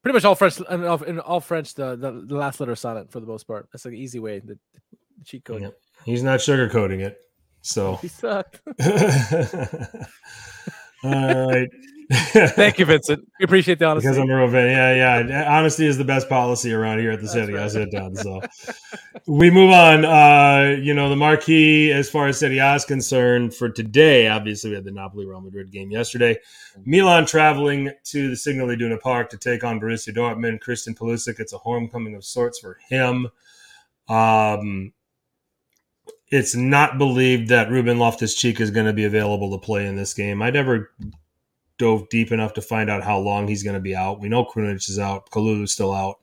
pretty much all French. In all, in all French, the, the the last letter is silent for the most part. That's like an easy way. The, the cheat code.
Yep. he's not sugarcoating it. So,
He sucked.
all right.
Thank you, Vincent. We appreciate the honesty.
Because I'm a real fan. Yeah, yeah. Honesty is the best policy around here at the
That's
city. I sit down. So we move on. Uh, you know, the marquee as far as Serie A is concerned for today. Obviously, we had the Napoli Real Madrid game yesterday. Milan traveling to the Signal Iduna Park to take on Borussia Dortmund. Christian Pulisic. It's a homecoming of sorts for him. Um, it's not believed that Ruben Loftus Cheek is going to be available to play in this game. I never dove deep enough to find out how long he's going to be out. We know Krunic is out. Kalulu's still out.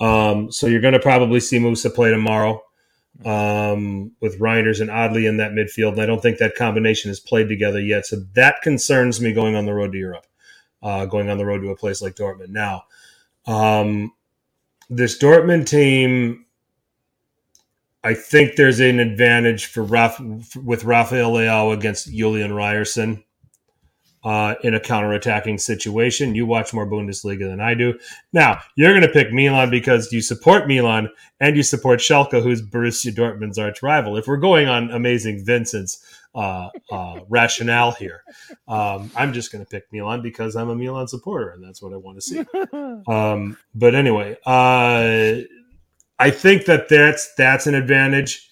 Um, so you're going to probably see Musah play tomorrow um, with Reijnders and Adli in that midfield. And I don't think that combination is played together yet. So that concerns me going on the road to Europe, uh, going on the road to a place like Dortmund. Now, um, this Dortmund team, I think there's an advantage for Raf- with Rafael Leao against Julian Ryerson uh, in a counterattacking situation. You watch more Bundesliga than I do. Now, you're going to pick Milan because you support Milan and you support Schalke, who's Borussia Dortmund's arch rival. If we're going on amazing Vincent's uh, uh, rationale here, um, I'm just going to pick Milan because I'm a Milan supporter and that's what I want to see. Um, but anyway, uh, I think that that's that's an advantage.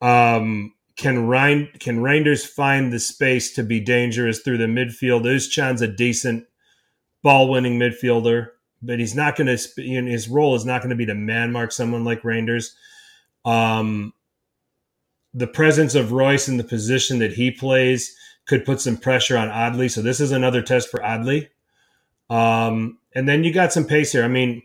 Um, can Rein, can Reijnders find the space to be dangerous through the midfield? Özcan's a decent ball winning midfielder, but he's not going to. His role is not going to be to man mark someone like Reijnders. Um, the presence of Reus in the position that he plays could put some pressure on Adli. So this is another test for Adli. Um, and then you got some pace here. I mean,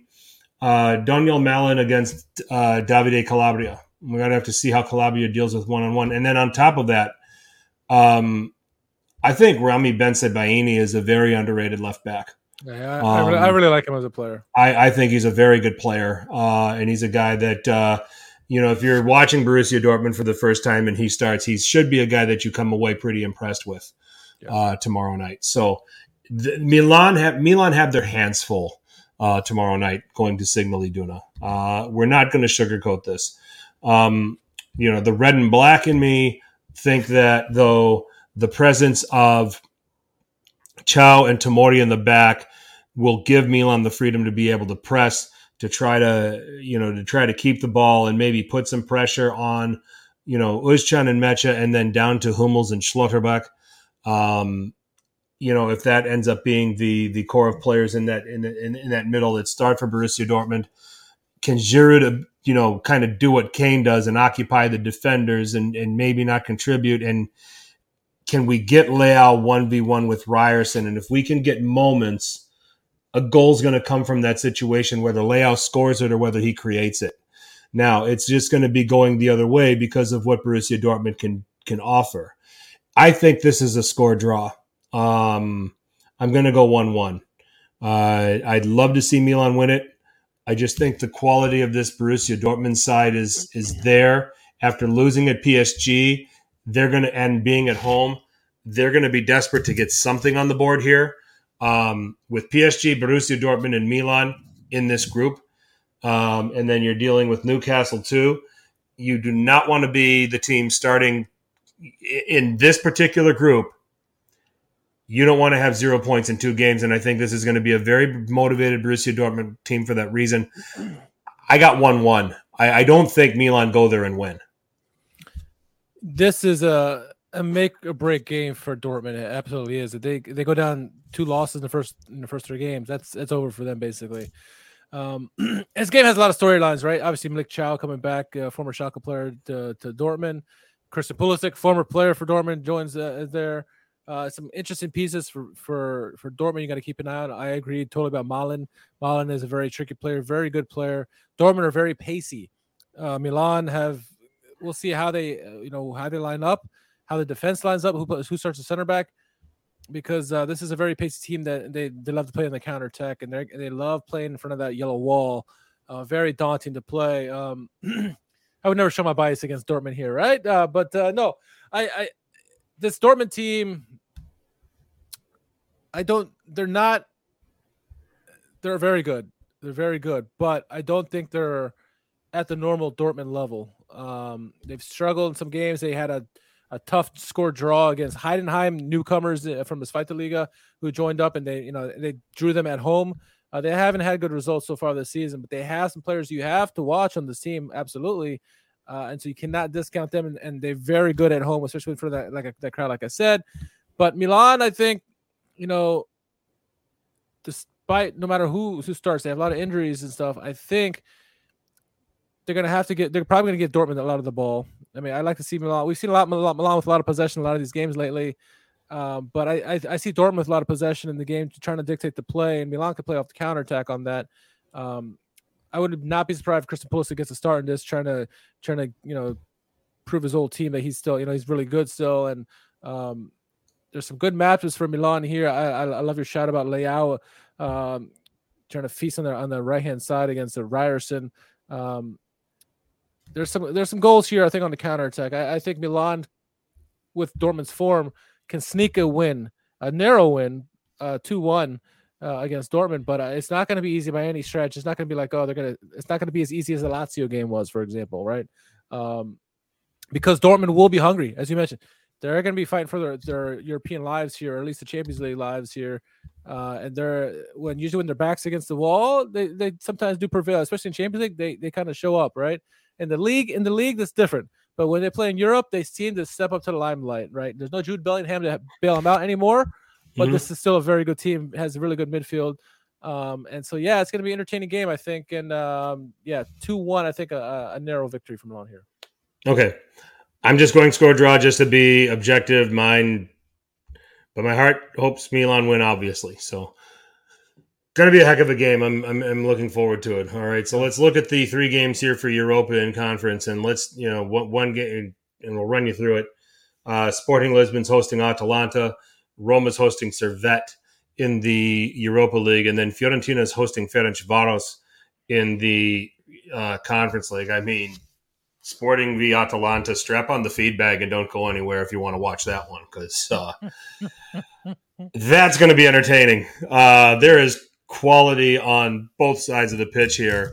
uh, Donyell Malen against uh, Davide Calabria. We're gonna have to see how Calabria deals with one on one. And then on top of that, um, I think Ramy Bensebaini is a very underrated left back.
Yeah, I, I, really, I
Um,
really like him as a player.
I, I think he's a very good player, uh, and he's a guy that uh, you know if you're watching Borussia Dortmund for the first time and he starts, he should be a guy that you come away pretty impressed with
Yeah.
uh, tomorrow night. So the, Milan have Milan have their hands full uh, tomorrow night going to Signal Iduna. Uh, we're not going to sugarcoat this. Um, you know, the red and black in me think that though the presence of Thiaw and Tamori in the back will give Milan the freedom to be able to press to try to you know to try to keep the ball and maybe put some pressure on you know Özcan and Mecha and then down to Hummels and Schlotterbach. Um, you know if that ends up being the the core of players in that in, in, in that middle that start for Borussia Dortmund, can Giroud you know kind of do what Kane does and occupy the defenders and and maybe not contribute and can we get v one with Ryerson and if we can get moments a goal's going to come from that situation, whether Leao scores it or whether he creates it. Now it's just going to be going the other way because of what Borussia Dortmund can can offer. I think this is a score draw. Um, I'm going to go one one. Uh, I'd love to see Milan win it. I just think the quality of this Borussia Dortmund side is is there after losing at PSG. They're going to and being at home, they're going to be desperate to get something on the board here um, with PSG, Borussia Dortmund, and Milan in this group. um, and then you're dealing with Newcastle too. You do not want to be the team starting in this particular group. You don't want to have zero points in two games, and I think this is going to be a very motivated Borussia Dortmund team for that reason. I got one-one. I, I don't think Milan go there and win.
This is a a make or break game for Dortmund. It absolutely is. They they go down two losses in the first in the first three games, that's it's over for them basically. Um, this game has a lot of storylines, right? Obviously, Malick Thiaw coming back, uh, former Schalke player to, to Dortmund. Christian Pulisic, former player for Dortmund, joins uh, there. Uh, some interesting pieces for for for Dortmund. You got to keep an eye on. I agree totally about Malen. Malen is a very tricky player, very good player. Dortmund are very pacey. Uh, Milan have. We'll see how they uh, you know how they line up, how the defense lines up, who who starts the center back because uh, this is a very pacey team that they, they love to play on the counter attack and they they love playing in front of that yellow wall. Uh, very daunting to play. Um, I would never show my bias against Dortmund here, right? Uh, but uh, no, I, I this Dortmund team, I don't. They're not. They're very good. They're very good, but I don't think they're at the normal Dortmund level. Um, they've struggled in some games. They had a a tough score draw against Heidenheim, newcomers uh, from the Zweite Liga who joined up and they, you know, they drew them at home. Uh, they haven't had good results so far this season, but they have some players you have to watch on this team, absolutely. Uh, and so you cannot discount them, and, and, they're very good at home, especially for that like that crowd, like I said. But Milan, I think, you know, despite no matter who who starts, they have a lot of injuries and stuff. I think they're gonna have to get. They're probably gonna get Dortmund a lot of the ball. I mean, I like to see Milan. We've seen a lot Milan, Milan with a lot of possession, a lot of these games lately. Um, but I, I, I see Dortmund with a lot of possession in the game, trying to dictate the play, and Milan could play off the counter attack on that. Um, I would not be surprised if Christian Pulisic gets a start in this, trying to trying to you know prove his old team that he's still you know he's really good still. And um, there's some good matches for Milan here. I, I, I love your shout about Leao um, trying to feast on the on the right hand side against the Ryerson. Um, there's some there's some goals here. I think on the counter attack. I, I think Milan, with Dortmund's form, can sneak a win, a narrow win, uh, two one. Uh, against Dortmund, but uh, it's not going to be easy by any stretch. It's not going to be like, oh, they're going to. It's not going to be as easy as the Lazio game was, for example, right? Um, because Dortmund will be hungry, as you mentioned. They're going to be fighting for their, their European lives here, or at least the Champions League lives here. Uh, and they're when usually when their backs against the wall, they, they sometimes do prevail, especially in Champions League. They they kind of show up, right? In the league, in the league, that's different. But when they play in Europe, they seem to step up to the limelight, right? There's no Jude Bellingham to bail them out anymore, but mm-hmm. this is still a very good team. Has a really good midfield, um, and so yeah, it's going to be an entertaining game, I think. And um, yeah, two one, I think a, a narrow victory from Milan here.
Okay, I'm just going score draw just to be objective. Mine, but my heart hopes Milan win, obviously. So Going to be a heck of a game. I'm, I'm, I'm looking forward to it. All right, so let's look at the three games here for Europa and conference, and let's you know one, one game, and we'll run you through it. Uh, Sporting Lisbon's hosting Atalanta. Roma's hosting Servette in the Europa League, and then Fiorentina is hosting Ferencvaros in the uh, Conference League. I mean, Sporting v Atalanta. Strap on the feed bag and don't go anywhere if you want to watch that one because uh, that's going to be entertaining. Uh, there is quality on both sides of the pitch here.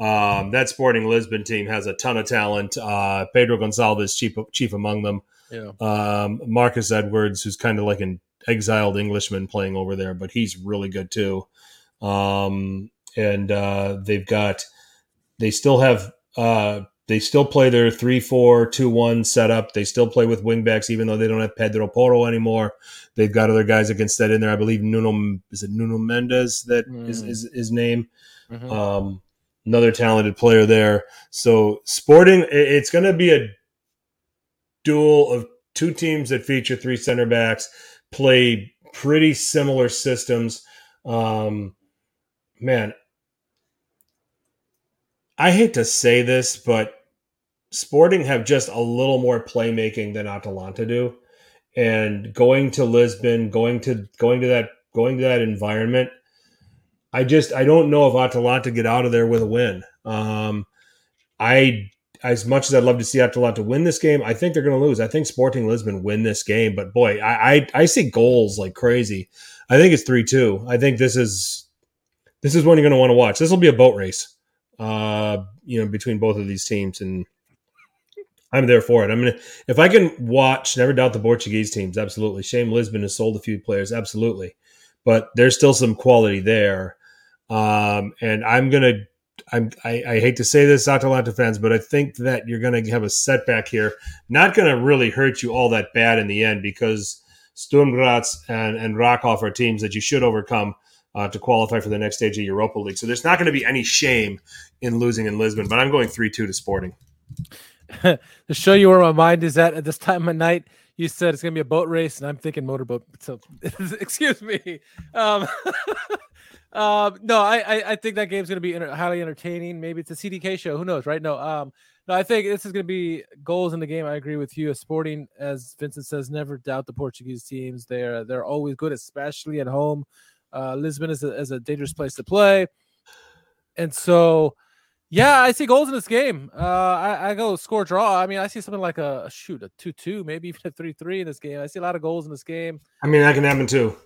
Um, that Sporting Lisbon team has a ton of talent. Uh, Pedro Gonçalves, chief, chief among them. Yeah. Um, Marcus Edwards, who's kind of like an exiled Englishman playing over there, but he's really good too. Um, and uh, they've got, they still have uh, they still play their 3 4 2 1 setup. They still play with wingbacks, even though they don't have Pedro Porro anymore. They've got other guys against that in there. I believe Nuno, is it Nuno Mendes that mm. is, is his name? Mm-hmm. Um, another talented player there. So, Sporting, it's going to be a duel of two teams that feature three center backs, play pretty similar systems. Um, man, I hate to say this, but Sporting have just a little more playmaking than Atalanta do, and going to Lisbon, going to going to that going to that environment, I just I don't know if Atalanta get out of there with a win. Um, I as much as I'd love to see Atalanta win this game, I think they're going to lose. I think Sporting Lisbon win this game, but boy, I, I I see goals like crazy. I think it's three two. I think this is this is one you're going to want to watch. This will be a boat race. uh, you know, between both of these teams, and I'm there for it. I mean, if I can watch, never doubt the Portuguese teams. Absolutely, Shame Lisbon has sold a few players, absolutely, but there's still some quality there. Um, and I'm gonna, I'm, I, I hate to say this, Atalanta fans, but I think that you're gonna have a setback here. Not gonna really hurt you all that bad in the end because Sturm Graz and and Raków are teams that you should overcome. Uh, to qualify for the next stage of Europa League. So there's not going to be any shame in losing in Lisbon, but I'm going 3 2 to Sporting.
to show you where my mind is at at this time of night, you said it's gonna be a boat race, and I'm thinking motorboat. So, excuse me. Um, um, no, I, I, I think that game's gonna be inter- highly entertaining. Maybe it's a CDK show. Who knows, right? No, um, no, I think this is gonna be goals in the game. I agree with you. Sporting, as Vincent says, never doubt the Portuguese teams. They're they're always good, especially at home. Uh, Lisbon is a, is a dangerous place to play, and so. Yeah, I see goals in this game. Uh, I, I go score draw. I mean, I see something like a, a shoot, a two-two, maybe even a three-three in this game. I see a lot of goals in this game.
I mean, that can happen too.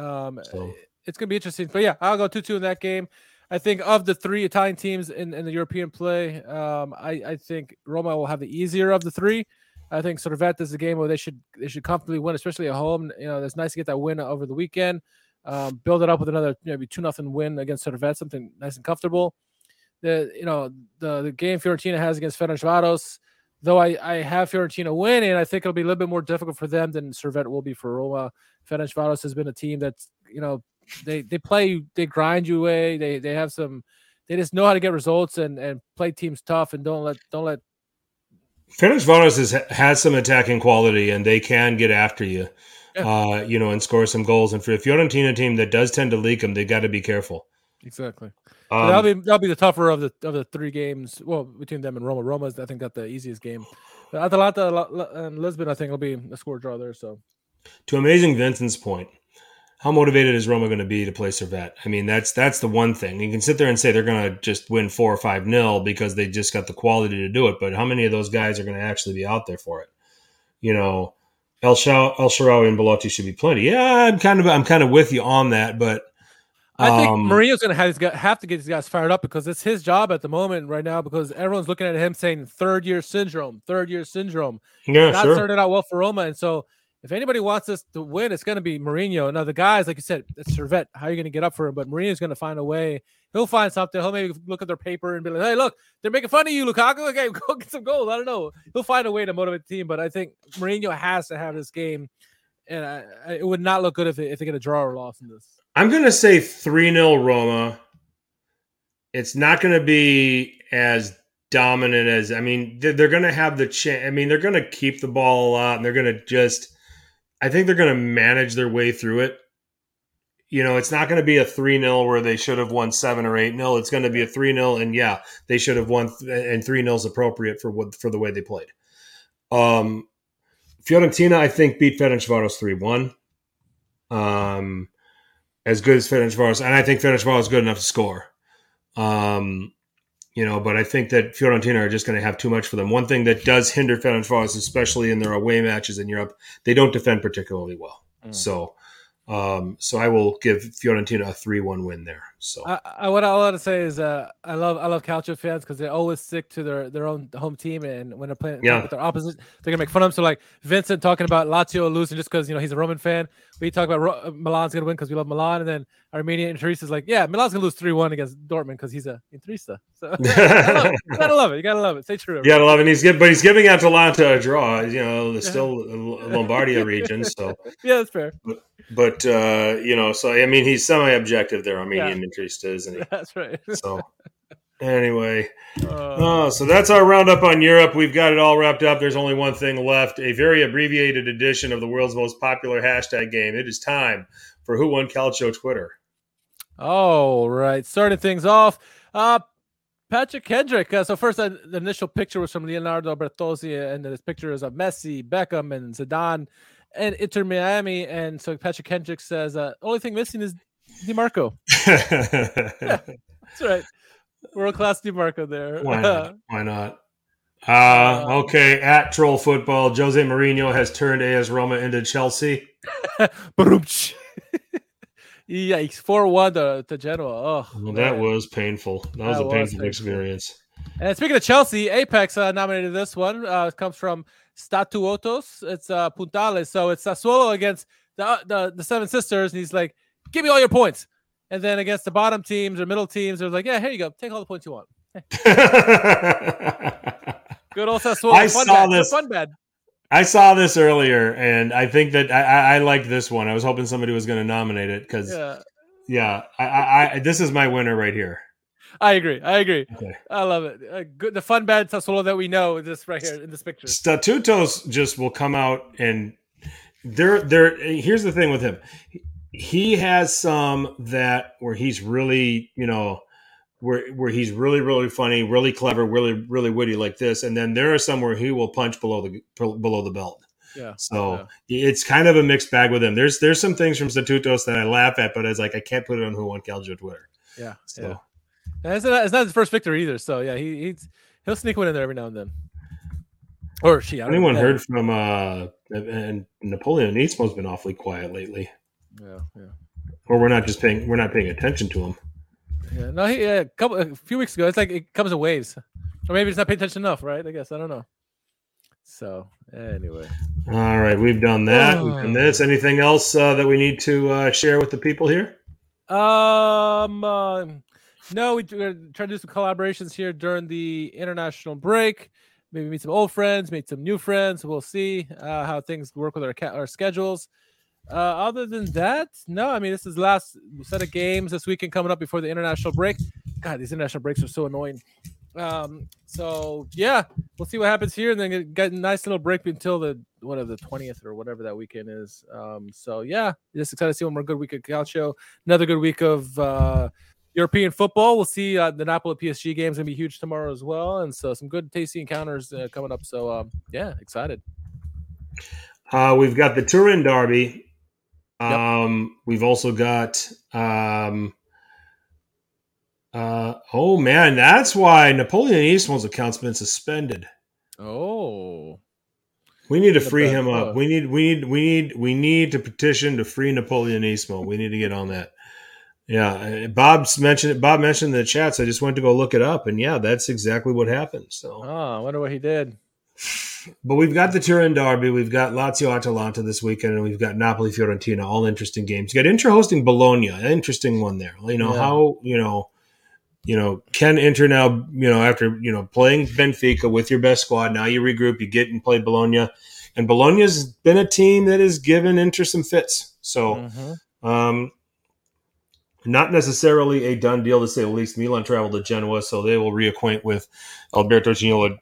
Um, so. It's gonna be interesting. But yeah, I'll go two-two in that game. I think of the three Italian teams in, in the European play, um, I, I think Roma will have the easier of the three. I think Servette is a game where they should they should comfortably win, especially at home. You know, it's nice to get that win over the weekend. Um, build it up with another maybe two nothing win against Servette, something nice and comfortable the you know the the game Fiorentina has against Ferencvaros. Though I, I have Fiorentina winning, I think it'll be a little bit more difficult for them than Servette will be for Roma. Ferencvaros has been a team that's you know they they play they grind you away. They they have some they just know how to get results and and play teams tough and don't let don't let.
Ferencvaros has has some attacking quality and they can get after you, yeah. uh, you know, and score some goals. And for a Fiorentina team that does tend to leak them, they got to be careful.
Exactly. Um, that'll be that'll be the tougher of the of the three games. Well, between them and Roma. Roma's I think got the easiest game. But Atalanta and Lisbon, I think, will be a score draw there. So,
to amazing Vincent's point, how motivated is Roma going to be to play Servette? I mean, that's that's the one thing. You can sit there and say they're going to just win four or five nil because they just got the quality to do it. But how many of those guys are going to actually be out there for it? You know, El Shaarawy and Belotti should be plenty. Yeah, I'm kind of I'm kind of with you on that, but
I think um, Mourinho's going to have, have to get these guys fired up because it's his job at the moment right now because everyone's looking at him saying third year syndrome, third year syndrome.
Yeah,
not
sure.
started out well for Roma, and so if anybody wants us to win, it's going to be Mourinho. Now the guys, like you said, it's Servette. How are you going to get up for him? But Mourinho's going to find a way. He'll find something. He'll maybe look at their paper and be like, "Hey, look, they're making fun of you, Lukaku. Okay, go get some goals." I don't know. He'll find a way to motivate the team, but I think Mourinho has to have this game, and I, I, it would not look good if they, if they get a draw or loss in this.
I'm going to say 3 0 Roma. It's not going to be as dominant as, I mean, they're, they're going to have the chance. I mean, they're going to keep the ball a lot and they're going to just, I think they're going to manage their way through it. You know, it's not going to be a 3 0 where they should have won 7 or 8 0. It's going to be a 3 0, and yeah, they should have won, th- and 3 0 is appropriate for what for the way they played. Um, Fiorentina, I think, beat Ferencvaros 3 1. Um, as good as Ferencvaros, and I think Ferencvaros is good enough to score. Um, you know, but I think that Fiorentina are just going to have too much for them. One thing that does hinder Ferencvaros, especially in their away matches in Europe, they don't defend particularly well. Mm. So um, so I will give Fiorentina a three-one win there. So
I, I, what I want to say is uh, I love I love Calcio fans because they always stick to their their own home team, and when they're playing
yeah.
with their opposition, they're gonna make fun of them. So like Vincent talking about Lazio losing just because you know he's a Roman fan. We talk about Ro- Milan's gonna win because we love Milan, and then Armenia and Teresa's like, yeah, Milan's gonna lose three-one against Dortmund because he's a Interista. So you gotta love it. You gotta love it. Stay true.
You gotta love it. He's good, but he's giving Atalanta a draw. You know, it's still Lombardia region, so
yeah, that's fair.
But, but uh, you know, so I mean, he's semi-objective there, Armenian yeah. Interest, isn't he?
That's right.
so anyway, uh, uh, so that's our roundup on Europe. We've got it all wrapped up. There's only one thing left: a very abbreviated edition of the world's most popular hashtag game. It is time for Who Won Calcio Twitter.
All right, starting things off. Uh, Patrick Kendrick. Uh, so first, uh, the initial picture was from Leonardo Bertozzi, and this picture is of Messi, Beckham, and Zidane and Inter Miami. And so Patrick Kendrick says, uh, only thing missing is Dimarco. yeah, that's right. World class Dimarco there.
Why not? Why not? Uh, um, okay, at Troll Football, Jose Mourinho has turned AS Roma into Chelsea.
Yeah, he's four one to, to Genoa. Oh,
well, that was painful. That, was
That
a
was
painful
painful.
experience.
And speaking of Chelsea, Apex uh, nominated this one. Uh, it comes from Statuotos. It's uh, Puntales. So it's Sassuolo against the, uh, the the Seven Sisters, and he's like, "Give me all your points." And then against the bottom teams or middle teams, they're like, "Yeah, here you go. Take all the points you want." Good old Sassuolo.
I
fun
saw
bad.
this.
Fun bad.
I saw this earlier, and I think that I, I, I liked this one. I was hoping somebody was going to nominate it because, yeah,
Yeah,
I, I, I, this is my winner right here.
I agree. I agree.
Okay.
I love it. Uh, good. The fun bad Sassuolo that we know is this right here in this picture.
Statutos just will come out and there, there. Here's the thing with him: he has some that where he's really, you know, where where he's really, really funny, really clever, really, really witty like this, and then there are some where he will punch below the below the belt.
Yeah.
So it's kind of a mixed bag with him. There's there's some things from Statutos that I laugh at, but it's like I can't put it on Who Won Calcio Twitter.
Yeah.
So
yeah. And it's not, it's not his first victory either. So yeah, he he's, he'll sneak one in there every now and then. Or she. I don't
anyone
know.
heard from uh and Napoleon Nismo's been awfully quiet lately.
Yeah, yeah,
Or we're not just paying we're not paying attention to him.
yeah. No, he, yeah, a couple a few weeks ago, it's like it comes in waves, or maybe it's not paying attention enough, right? I guess I don't know. So anyway,
All right, we've done that. We've done this. Anything else uh, that we need to uh, share with the people here?
um, uh, no, we, we're trying to do some collaborations here during the international break. Maybe meet some old friends, meet some new friends. We'll see uh, how things work with our ca- our schedules. Uh, other than that, no. I mean, this is last set of games this weekend coming up before the international break. God, these international breaks are so annoying. Um, so yeah, we'll see what happens here, and then get- a nice little break until the of the twentieth or whatever that weekend is. Um, so yeah, just excited to see one more good week of Calcio, another good week of uh, European football. We'll see uh, the Napoli PSG game's gonna be huge tomorrow as well, and so some good tasty encounters uh, coming up. So um, yeah, excited.
Uh, we've got the Turin Derby.
Yep.
Um, We've also got. Um, uh, oh man, that's why Napoleon Eastman's account's been suspended.
Oh,
We need to free
best
him up. We need, we need, we need, we need to petition to free Napoleon Eastman. We need to get on that. Yeah, uh, Bob's mentioned it. Bob mentioned in the chats. I just went to go look it up, and yeah, that's exactly what happened. So,
oh, I wonder what he did.
But we've got the Turin Derby, we've got Lazio Atalanta this weekend, and we've got Napoli Fiorentina. All interesting games. You got Inter hosting Bologna, an interesting one there. You know
Yeah.
how you know, you know, can Inter now you know after you know playing Benfica with your best squad, now you regroup, you get and play Bologna, and Bologna's been a team that has given Inter some fits. So.
Mhm.
Um, not necessarily a done deal to say the least. Milan traveled to Genoa, so they will reacquaint with Alberto Gil-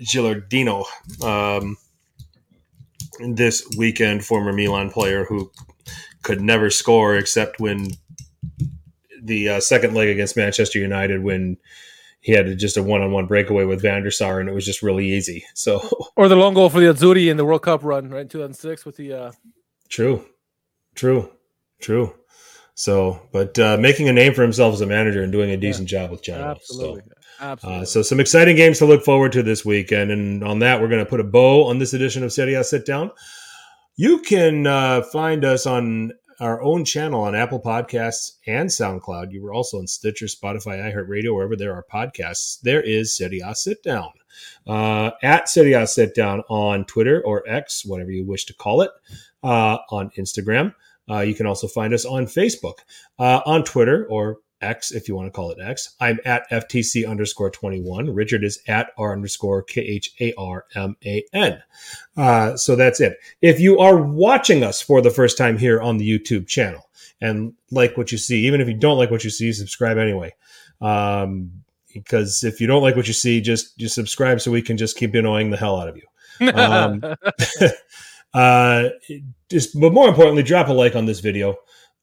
Gilardino um, this weekend. Former Milan player who could never score except when the uh, second leg against Manchester United when he had just a one-on-one breakaway with Van der Sar, and it was just really easy. So
Or the long goal for the Azzurri in the World Cup run, right? 2006 with the uh,
True, true, true. So, but uh, making a name for himself as a manager and doing a decent job with Genoa.
absolutely,
So. Uh, so some exciting games to look forward to this weekend. And on that, we're going to put a bow on this edition of Serie A Sit Down. You can uh, find us on our own channel on Apple Podcasts and SoundCloud. You were also on Stitcher, Spotify, iHeartRadio, wherever there are podcasts. There is Serie A Sit Down. Uh, at Serie A Sit Down on Twitter or X, whatever you wish to call it, uh, on Instagram. Uh, you can also find us on Facebook, uh, on Twitter or X, if you want to call it X. I'm at FTC underscore 21. Richard is at R underscore K H A R M A N. Uh, so that's it. If you are watching us for the first time here on the YouTube channel and like what you see, even if you don't like what you see, subscribe anyway. Um, because if you don't like what you see, just just subscribe so we can just keep annoying the hell out of you. um, uh, just but more importantly, drop a like on this video.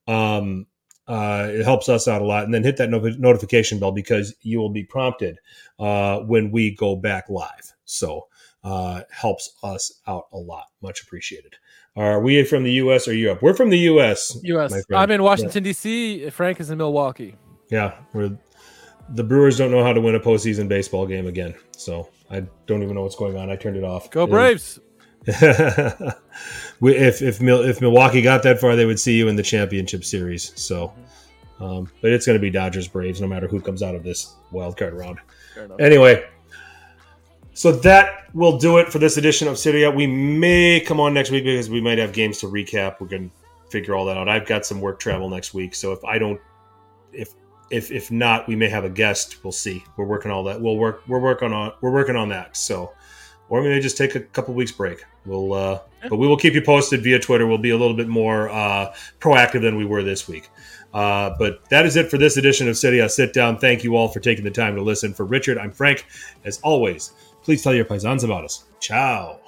Um, uh, it helps us out a lot, and then hit that no- notification bell because you will be prompted uh, when we go back live. So uh, helps us out a lot. Much appreciated. Are we from the U.S. or Europe? We're from the U.S.
U.S. I'm in Washington D.C. Frank is in Milwaukee.
Yeah, we're the Brewers don't know how to win a postseason baseball game again. So I don't even know what's going on. I turned it off.
Go Braves!
we, if if if Milwaukee got that far, they would see you in the championship series. So, um, but it's going to be Dodgers Braves no matter who comes out of this wild card round. Anyway, so that will do it for this edition of Serie A. We may come on next week because we might have games to recap. We're going to figure all that out. I've got some work travel next week, so if I don't, if if if not, we may have a guest. We'll see. We're working all that. We'll work. We're working on. We're working on that. So, or we may just take a couple weeks break. We'll. uh But we will keep you posted via Twitter. We'll be a little bit more uh, proactive than we were this week. Uh, but that is it for this edition of Serie A Sit Down. Thank you all for taking the time to listen. For Richard, I'm Frank. As always, please tell your paisans about us. Ciao.